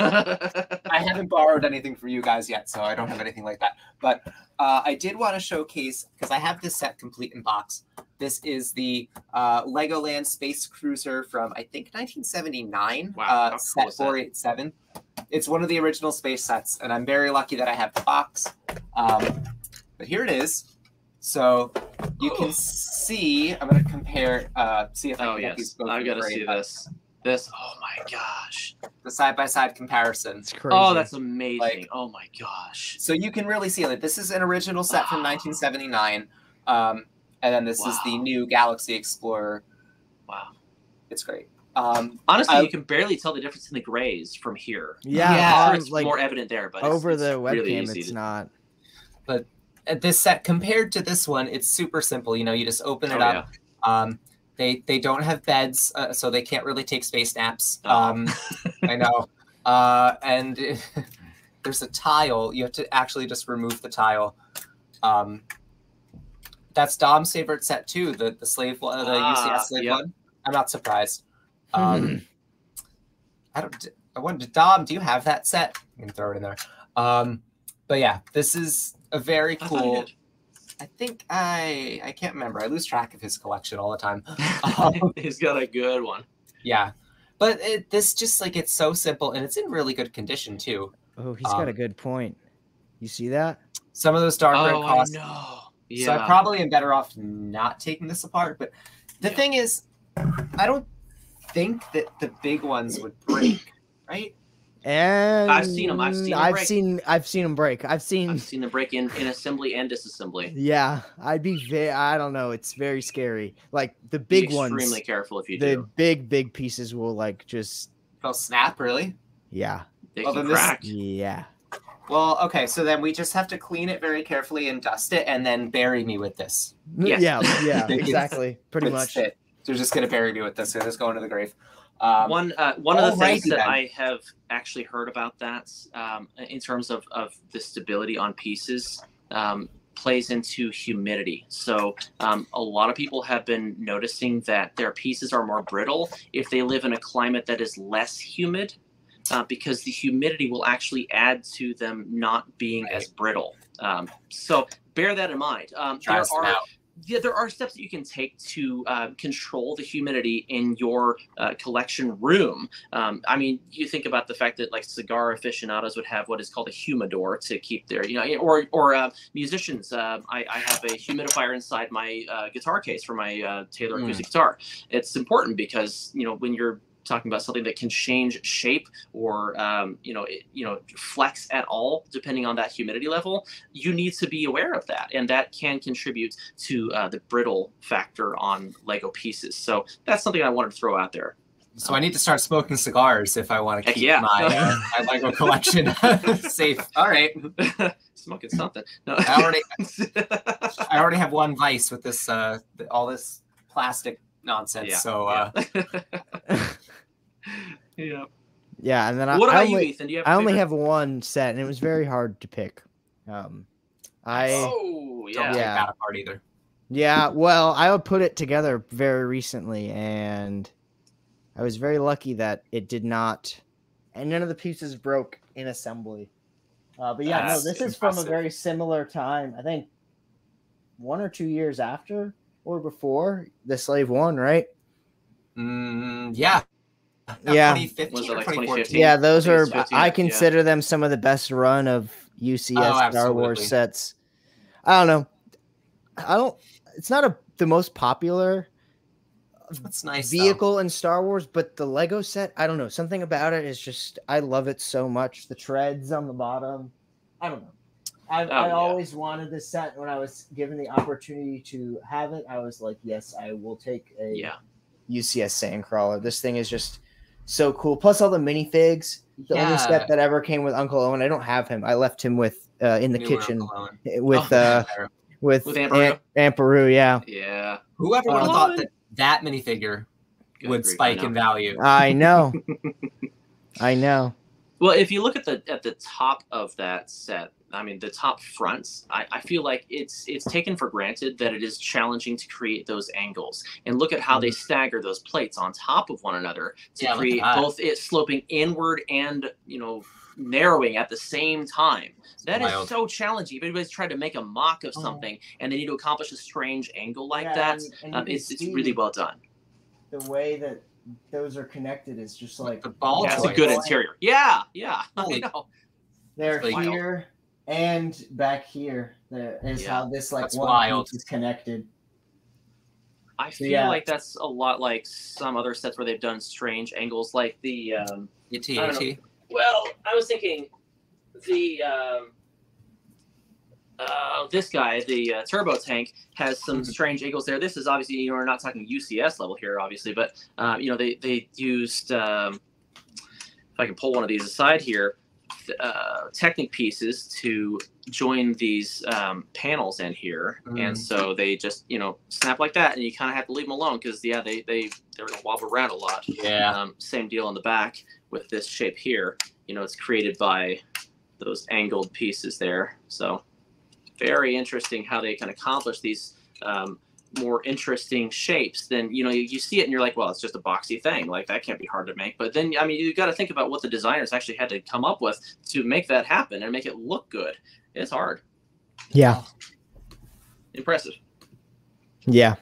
I haven't borrowed anything for you guys yet, so I don't have anything like that. But uh, I did want to showcase because I have this set complete in box. This is the uh, Legoland Space Cruiser from I think 1979. Wow, uh, set 487. It's one of the original space sets, and I'm very lucky that I have the box. Um, but here it is. So you can see. I'm going to compare. Uh, see if I oh yes, I've got to see this. This. Oh my gosh. The side by side comparison. It's crazy. Oh, that's amazing. Like, oh my gosh. So you can really see it. This is an original set wow. from 1979, um, and then this wow. is the new Galaxy Explorer. Wow. It's great. Um, Honestly, I, you can barely tell the difference in the grays from here. Yeah, yeah. Sure it's like, more evident there, but over it's, the webcam, really it's to... not. But this set compared to this one, it's super simple. You know, you just open it oh, up. Yeah. Um, they they don't have beds, uh, so they can't really take space naps. Oh. Um, I know. Uh, and it, there's a tile. You have to actually just remove the tile. Um, that's Dom's favorite set too. The the slave one, the ah, UCS slave yep. one. I'm not surprised. Um, I don't. I wanted Dom. Do you have that set? I can throw it in there. Um, but yeah, this is a very cool. I think I I can't remember. I lose track of his collection all the time. Um, He's got a good one. Yeah, but it, this just like it's so simple and it's in really good condition too. Oh, he's um, got a um, good point. You see that? Some of those dark red oh, costs. I Yeah. So I probably am better off not taking this apart. But the yeah. thing is, I don't think that the big ones would break, right? And I've seen them. I've seen. Them I've break. seen. I've seen them break. I've seen. I've seen them break in in assembly and disassembly. Yeah, I'd be very. I don't know. It's very scary. Like the big be ones. Extremely careful if you the do. The big big pieces will like just. They'll snap. Really? Yeah. They well, can crack. This, yeah. Well, okay, so then we just have to clean it very carefully and dust it, and then bury me with this. Yes. Yeah, yeah, exactly, pretty much. It. They're just gonna bury me with this. So just go into the grave. Um, one uh, one of the things that then. I have actually heard about that um, in terms of, of the stability on pieces um, plays into humidity. So um, a lot of people have been noticing that their pieces are more brittle if they live in a climate that is less humid. Uh, because the humidity will actually add to them not being right. as brittle. Um, so bear that in mind. Um, there are yeah, there are steps that you can take to uh, control the humidity in your uh, collection room. Um, I mean, you think about the fact that like cigar aficionados would have what is called a humidor to keep their, you know, or or uh, musicians. Uh, I, I, have a humidifier inside my uh, guitar case for my uh, Taylor mm. acoustic guitar. It's important because you know when you're talking about something that can change shape or um, you know it, you know flex at all depending on that humidity level you need to be aware of that and that can contribute to uh, the brittle factor on lego pieces so that's something i wanted to throw out there so I need to start smoking cigars if I want to keep yeah. my, my Lego collection safe. All right, smoking something. No. I already, I already have one vice with this, uh, all this plastic nonsense. Yeah. So, uh, yeah. Yeah, Yeah, and then what I, about only, you, Ethan? Do you have I only have one set, and it was very hard to pick. Um, I oh yeah, don't yeah. that apart either. Yeah, well, I put it together very recently, and I was very lucky that it did not, and none of the pieces broke in assembly. Uh, but yeah, That's no, this impressive. is from a very similar time. I think one or two years after or before the Slave One, right? Mm, yeah, yeah. Was it like 2014? Yeah, those are. I consider yeah. them some of the best run of UCS oh, Star Wars sets. I don't know. I don't. It's not a the most popular. That's nice vehicle though. in Star Wars, but the Lego set, I don't know. Something about it is just I love it so much. The treads on the bottom. I don't know. I, oh, I yeah. always wanted this set. When I was given the opportunity to have it, I was like, yes, I will take a yeah. UCS Sandcrawler. This thing is just so cool. Plus all the minifigs. The yeah. only set that ever came with Uncle Owen. I don't have him. I left him with uh, in the kitchen with oh, uh with, with Aunt, Aunt Beru, yeah. Yeah. Whoever would have thought that that minifigure Good would grief, spike in value. I know. I know. Well, if you look at the at the top of that set, I mean the top fronts, I, I feel like it's it's taken for granted that it is challenging to create those angles. And look at how mm-hmm. they stagger those plates on top of one another to yeah, create both it sloping inward and you know narrowing at the same time. That Wild. is so challenging. If anybody's tried to make a MOC of oh. something oh. and they need to accomplish a strange angle like yeah, that, and, and um, it's, it's really well done. The way that those are connected is just like the ball. That's a good interior. Yeah, yeah. I know. They're here and back here. There is yeah. how this like that's one wild. piece is connected. I feel yeah. like that's a lot like some other sets where they've done strange angles, like the um, ET, well, I was thinking the um, uh, this guy, the uh, turbo tank, has some mm-hmm. strange angles there. This is obviously you know we're not talking UCS level here, obviously, but uh, you know they they used um, if I can pull one of these aside here, uh, Technic pieces to join these um, panels in here, mm. and so they just you know snap like that, and you kind of have to leave them alone because yeah they they they're gonna wobble around a lot. Yeah. Um, same deal on the back with this shape here. You know, it's created by those angled pieces there. So very interesting how they can accomplish these um, more interesting shapes than you know you, you, see it and you're like well it's just a boxy thing like that can't be hard to make. But then i mean you got to think about what the designers actually had to come up with to make that happen and make it look good. It's hard. Yeah. Impressive. Yeah.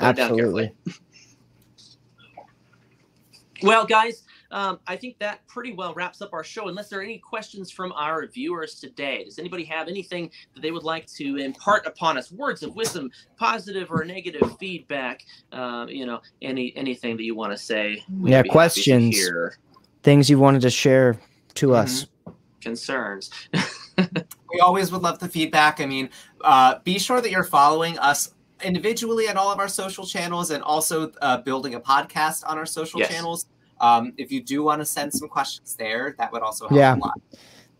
Absolutely. Well guys um, I think that pretty well wraps up our show. Unless there are any questions from our viewers today, does anybody have anything that they would like to impart upon us? Words of wisdom, positive or negative feedback? Uh, you know, any anything that you want to say? Yeah, questions, things you wanted to share to mm-hmm. us, concerns. we always would love the feedback. I mean, uh, be sure that you're following us individually on all of our social channels and also uh, building a podcast on our social yes. channels. Um, if you do want to send some questions there, that would also help yeah. a lot.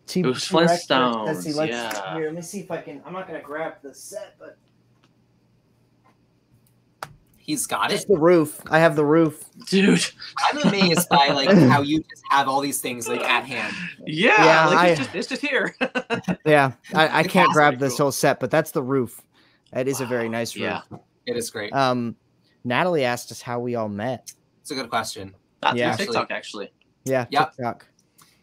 T- it was Flintstones. Let's see. Let's, yeah. Here, let me see if I can. I'm not gonna grab the set, but he's got just it. the roof. I have the roof, dude. I'm amazed by like how you just have all these things like at hand. Yeah, yeah like, I, it's, just, it's just here. yeah, I, I can't grab this cool. whole set, but that's the roof. That is wow. a very nice roof. Yeah, it is great. Um, Natalie asked us how we all met. It's a good question. That's yeah. TikTok actually. Yeah, yep. TikTok.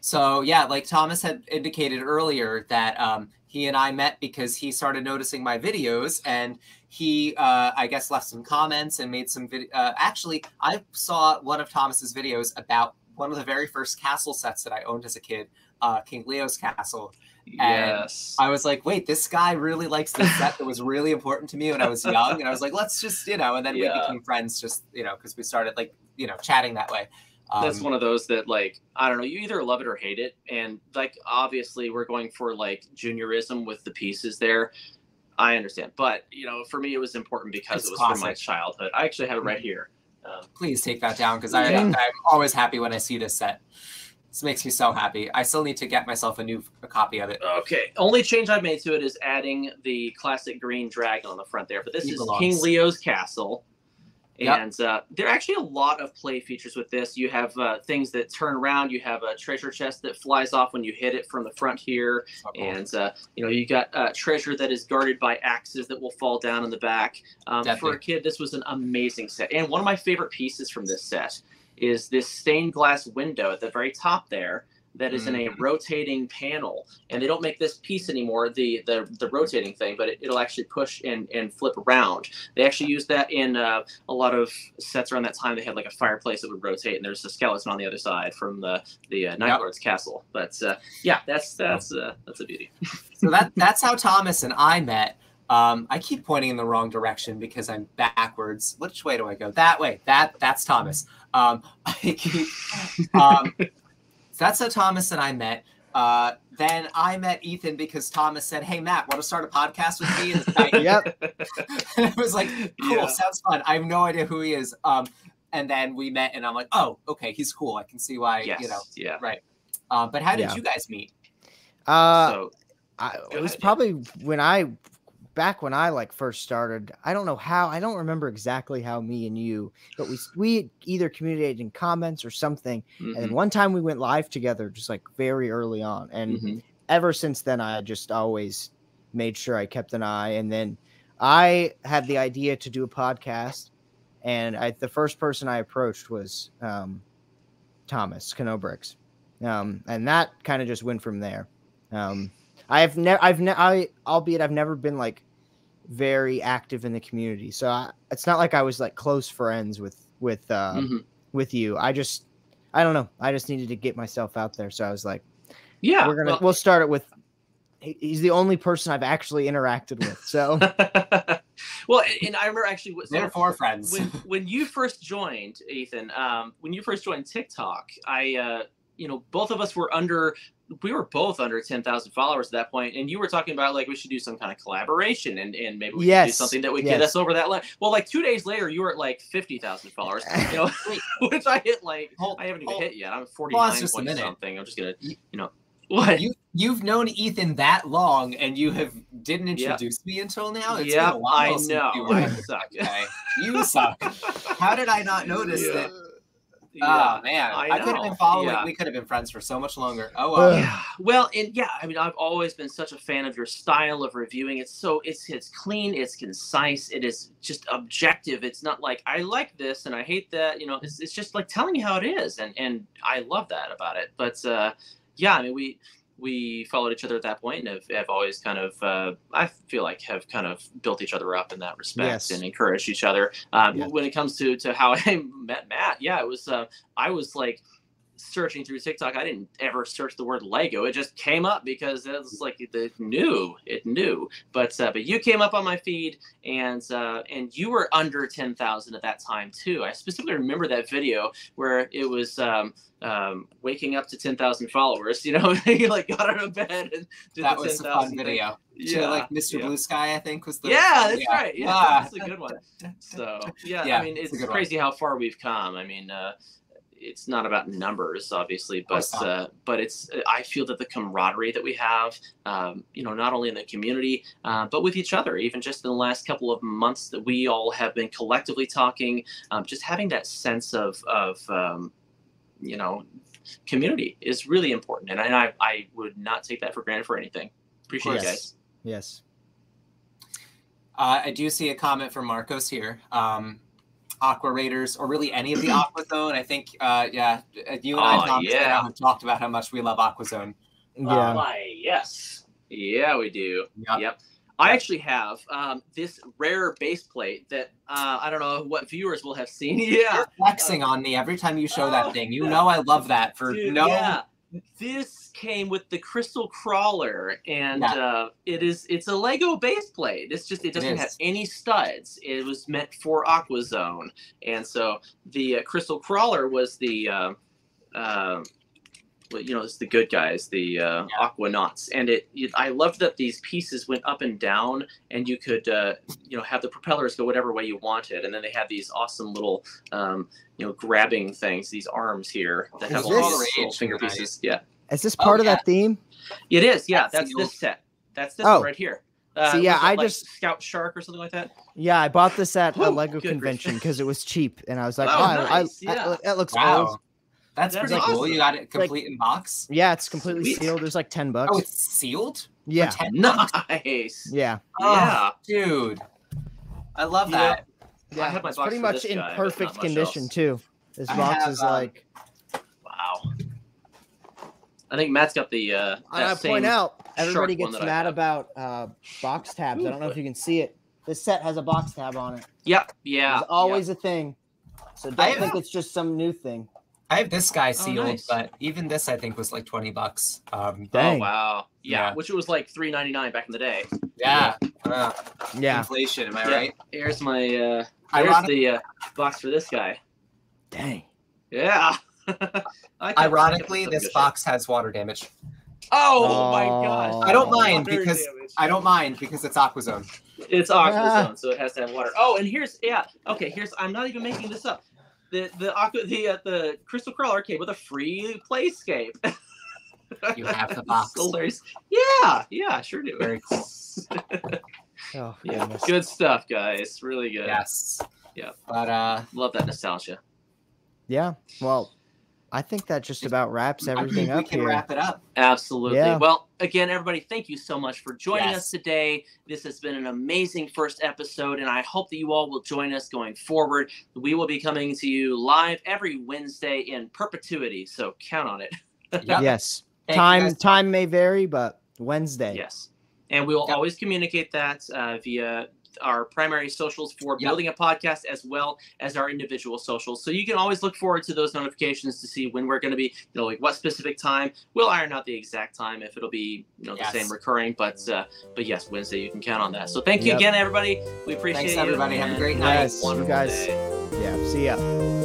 So yeah, like Thomas had indicated earlier that um, he and I met because he started noticing my videos and he, uh, I guess, left some comments and made some video. Uh, actually, I saw one of Thomas's videos about one of the very first castle sets that I owned as a kid, uh, King Leo's castle. And yes. I was like, wait, this guy really likes this set that was really important to me when I was young. And I was like, let's just, you know, and then yeah. we became friends just, you know, because we started like you know chatting that way. Um, That's one of those that like I don't know. You either love it or hate it, and like obviously we're going for like juniorism with the pieces there. I understand, but you know, for me it was important because it was classic. from my childhood. I actually have it right mm-hmm. here. Um, Please take that down because yeah. I'm always happy when I see this set. This makes me so happy. I still need to get myself a new a copy of it. Okay. Only change I've made to it is adding the classic green dragon on the front there. But this he is belongs. King Leo's castle. And yep. uh, there are actually a lot of play features with this. You have uh, things that turn around. You have a treasure chest that flies off when you hit it from the front here, cool. and uh, you know you got uh, treasure that is guarded by axes that will fall down in the back. Um, for a kid, this was an amazing set. And one of my favorite pieces from this set is this stained glass window at the very top there that is in a mm-hmm. rotating panel, and they don't make this piece anymore, the the, the rotating thing, but it, will actually push and, and flip around. They actually used that in uh, a lot of sets around that time. They had like a fireplace that would rotate, and there's a skeleton on the other side from the the uh, Night yep. Lord's castle. But uh, yeah, that's that's uh, that's a beauty. so that that's how Thomas and I met. Um, I keep pointing in the wrong direction because I'm backwards. Which way do I go? That way. That that's Thomas. Um, um, so that's how Thomas and I met. Uh, then I met Ethan because Thomas said, "Hey Matt, want to start a podcast with me?" And yep. and I was like, "Cool, yeah. sounds fun." I have no idea who he is. Um, and then we met, and I'm like, "Oh, okay, he's cool. I can see why." Yes. You know, yeah, right. Um, but how did yeah. you guys meet? Uh, so, I, it was probably when I back when I like first started, I don't know how, I don't remember exactly how me and you, but we we either communicated in comments or something. Mm-hmm. And one time we went live together, just like very early on. And mm-hmm. ever since then, I just always made sure I kept an eye. And then I had the idea to do a podcast, and I the first person I approached was um, Thomas Canobricks, um, and that kind of just went from there. Um, I've never, I've ne- I, albeit I've never been like very active in the community. So I, it's not like I was like close friends with with uh, mm-hmm. with you. I just, I don't know. I just needed to get myself out there. So I was like, yeah, we're gonna well, we'll start it with. He's the only person I've actually interacted with. So. well, and I remember actually, so they're four friends. when when you first joined, Ethan, um, when you first joined TikTok, I, uh, you know, both of us were under we were both under 10,000 followers at that point, and you were talking about like we should do some kind of collaboration and, and maybe we yes. do something that would yes. get us over that line. Well, like two days later, you were at like 50,000 followers, you know, which I hit like, hold, I haven't even hold, hit yet. I'm 49 point something. I'm just gonna, you know, what? You, you've known Ethan that long and you have didn't introduce yep. me until now? It's yeah, I know. I suck. Okay. You suck. How did I not notice yeah. that yeah, oh man, I, I could have been following. Yeah. We could have been friends for so much longer. Oh well. Yeah. Well, and yeah, I mean, I've always been such a fan of your style of reviewing. It's so it's it's clean, it's concise, it is just objective. It's not like I like this and I hate that. You know, it's it's just like telling you how it is, and and I love that about it. But uh, yeah, I mean, we we followed each other at that point and have, have always kind of uh, i feel like have kind of built each other up in that respect yes. and encouraged each other um, yeah. when it comes to to how i met matt yeah it was uh, i was like searching through TikTok, I didn't ever search the word Lego. It just came up because it was like it knew, it knew. But uh, but you came up on my feed, and uh, and you were under ten thousand at that time too. I specifically remember that video where it was um, um, waking up to ten thousand followers. You know, you like got out of bed and did that the was 10, a fun video. Yeah, like Mr. Yeah. Blue Sky, I think was the. Yeah, that's yeah. right. Yeah, ah. that's a good one. So yeah, yeah I mean, it's, it's crazy one. how far we've come. I mean, uh, it's not about numbers, obviously, but uh, but it's I feel that the camaraderie that we have, um, you know, not only in the community, uh, but with each other. Even just in the last couple of months, that we all have been collectively talking, um, just having that sense of of um, you know community is really important, and I I would not take that for granted for anything. Appreciate yes. you guys. Yes. Uh, I do see a comment from Marcos here. Um, Aqua Raiders, or really any of the Aqua Zone. I think, uh, yeah, uh, you and I, oh, Thomas, yeah. have talked about how much we love Aqua Zone. Yeah. Um, yes. Yeah, we do. Yep. yep. I actually have um, this rare base plate that uh, I don't know what viewers will have seen. Yeah, You're flexing uh, on me every time you show that oh, thing. You know I love that for dude, no yeah this came with the crystal crawler and yeah. uh, it is it's a lego base plate it's just it doesn't it have any studs it was meant for aquazone and so the uh, crystal crawler was the uh, uh you know, it's the good guys, the uh, yeah. Aquanauts, and it, it, I loved that these pieces went up and down, and you could, uh, you know, have the propellers go whatever way you wanted, and then they had these awesome little, um, you know, grabbing things, these arms here that have all these little finger pieces. Yeah. Is this part oh, of yeah. that theme? It is. Yeah, that's, that's this set. That's this oh. right here. Uh, See, yeah, I like just Scout Shark or something like that. Yeah, I bought this at a Lego convention because it was cheap, and I was like, oh, oh nice. I, yeah. I, it looks wow. Old. That's, That's pretty awesome. cool. You got it complete like, in box. Yeah, it's completely Sweet. sealed. There's like ten bucks. Oh, it's sealed. Yeah. Nice. Yeah. Oh, yeah, dude. I love that. Yeah, I have my it's pretty much in guy, perfect condition else. too. This box have, is um, like. Wow. I think Matt's got the. Uh, I have point out everybody gets mad about uh, box tabs. Ooh, I don't know if you can see it. This set has a box tab on it. Yep. Yeah. It's always yep. a thing. So don't I think have, it's just some new thing. I have this guy oh, sealed, oh, nice. but even this I think was like twenty bucks. Um, oh wow. Yeah, yeah, which was like three ninety nine back in the day. Yeah. Uh, yeah. Inflation. Am I yeah. right? Here's my. uh Here's Ironic- the uh, box for this guy. Dang. Yeah. Ironically, this box has water damage. Oh, oh, my gosh! I don't mind water because damage. I don't mind because it's Aquazone. It's Aquazone, so it has to have water. Oh, and here's yeah. Okay, here's I'm not even making this up. The the aqua the uh, the Crystal Crawl arcade with a free playscape. you have the box. Yeah, yeah, sure do. Very cool. oh, yeah, good stuff, guys. Really good. Yes. Yeah. But uh, love that nostalgia. Yeah. Well, I think that just about wraps everything up We can here. Wrap it up. Absolutely. Yeah. Well, again, everybody, thank you so much for joining yes. us today. This has been an amazing first episode, and I hope that you all will join us going forward. We will be coming to you live every Wednesday in perpetuity, so count on it. Yep. yes. Thank time time may vary, but Wednesday. Yes. And we will yep. always communicate that uh, via our primary socials for yep. building a podcast as well as our individual socials. So you can always look forward to those notifications to see when we're going to be, you know, like what specific time. We'll iron out the exact time if it'll be, you know, yes. the same recurring. But uh, but yes, Wednesday you can count on that. So thank you yep. again, everybody. We appreciate Thanks, everybody. Have a great night. Yes, you guys. Day. Yeah. See ya.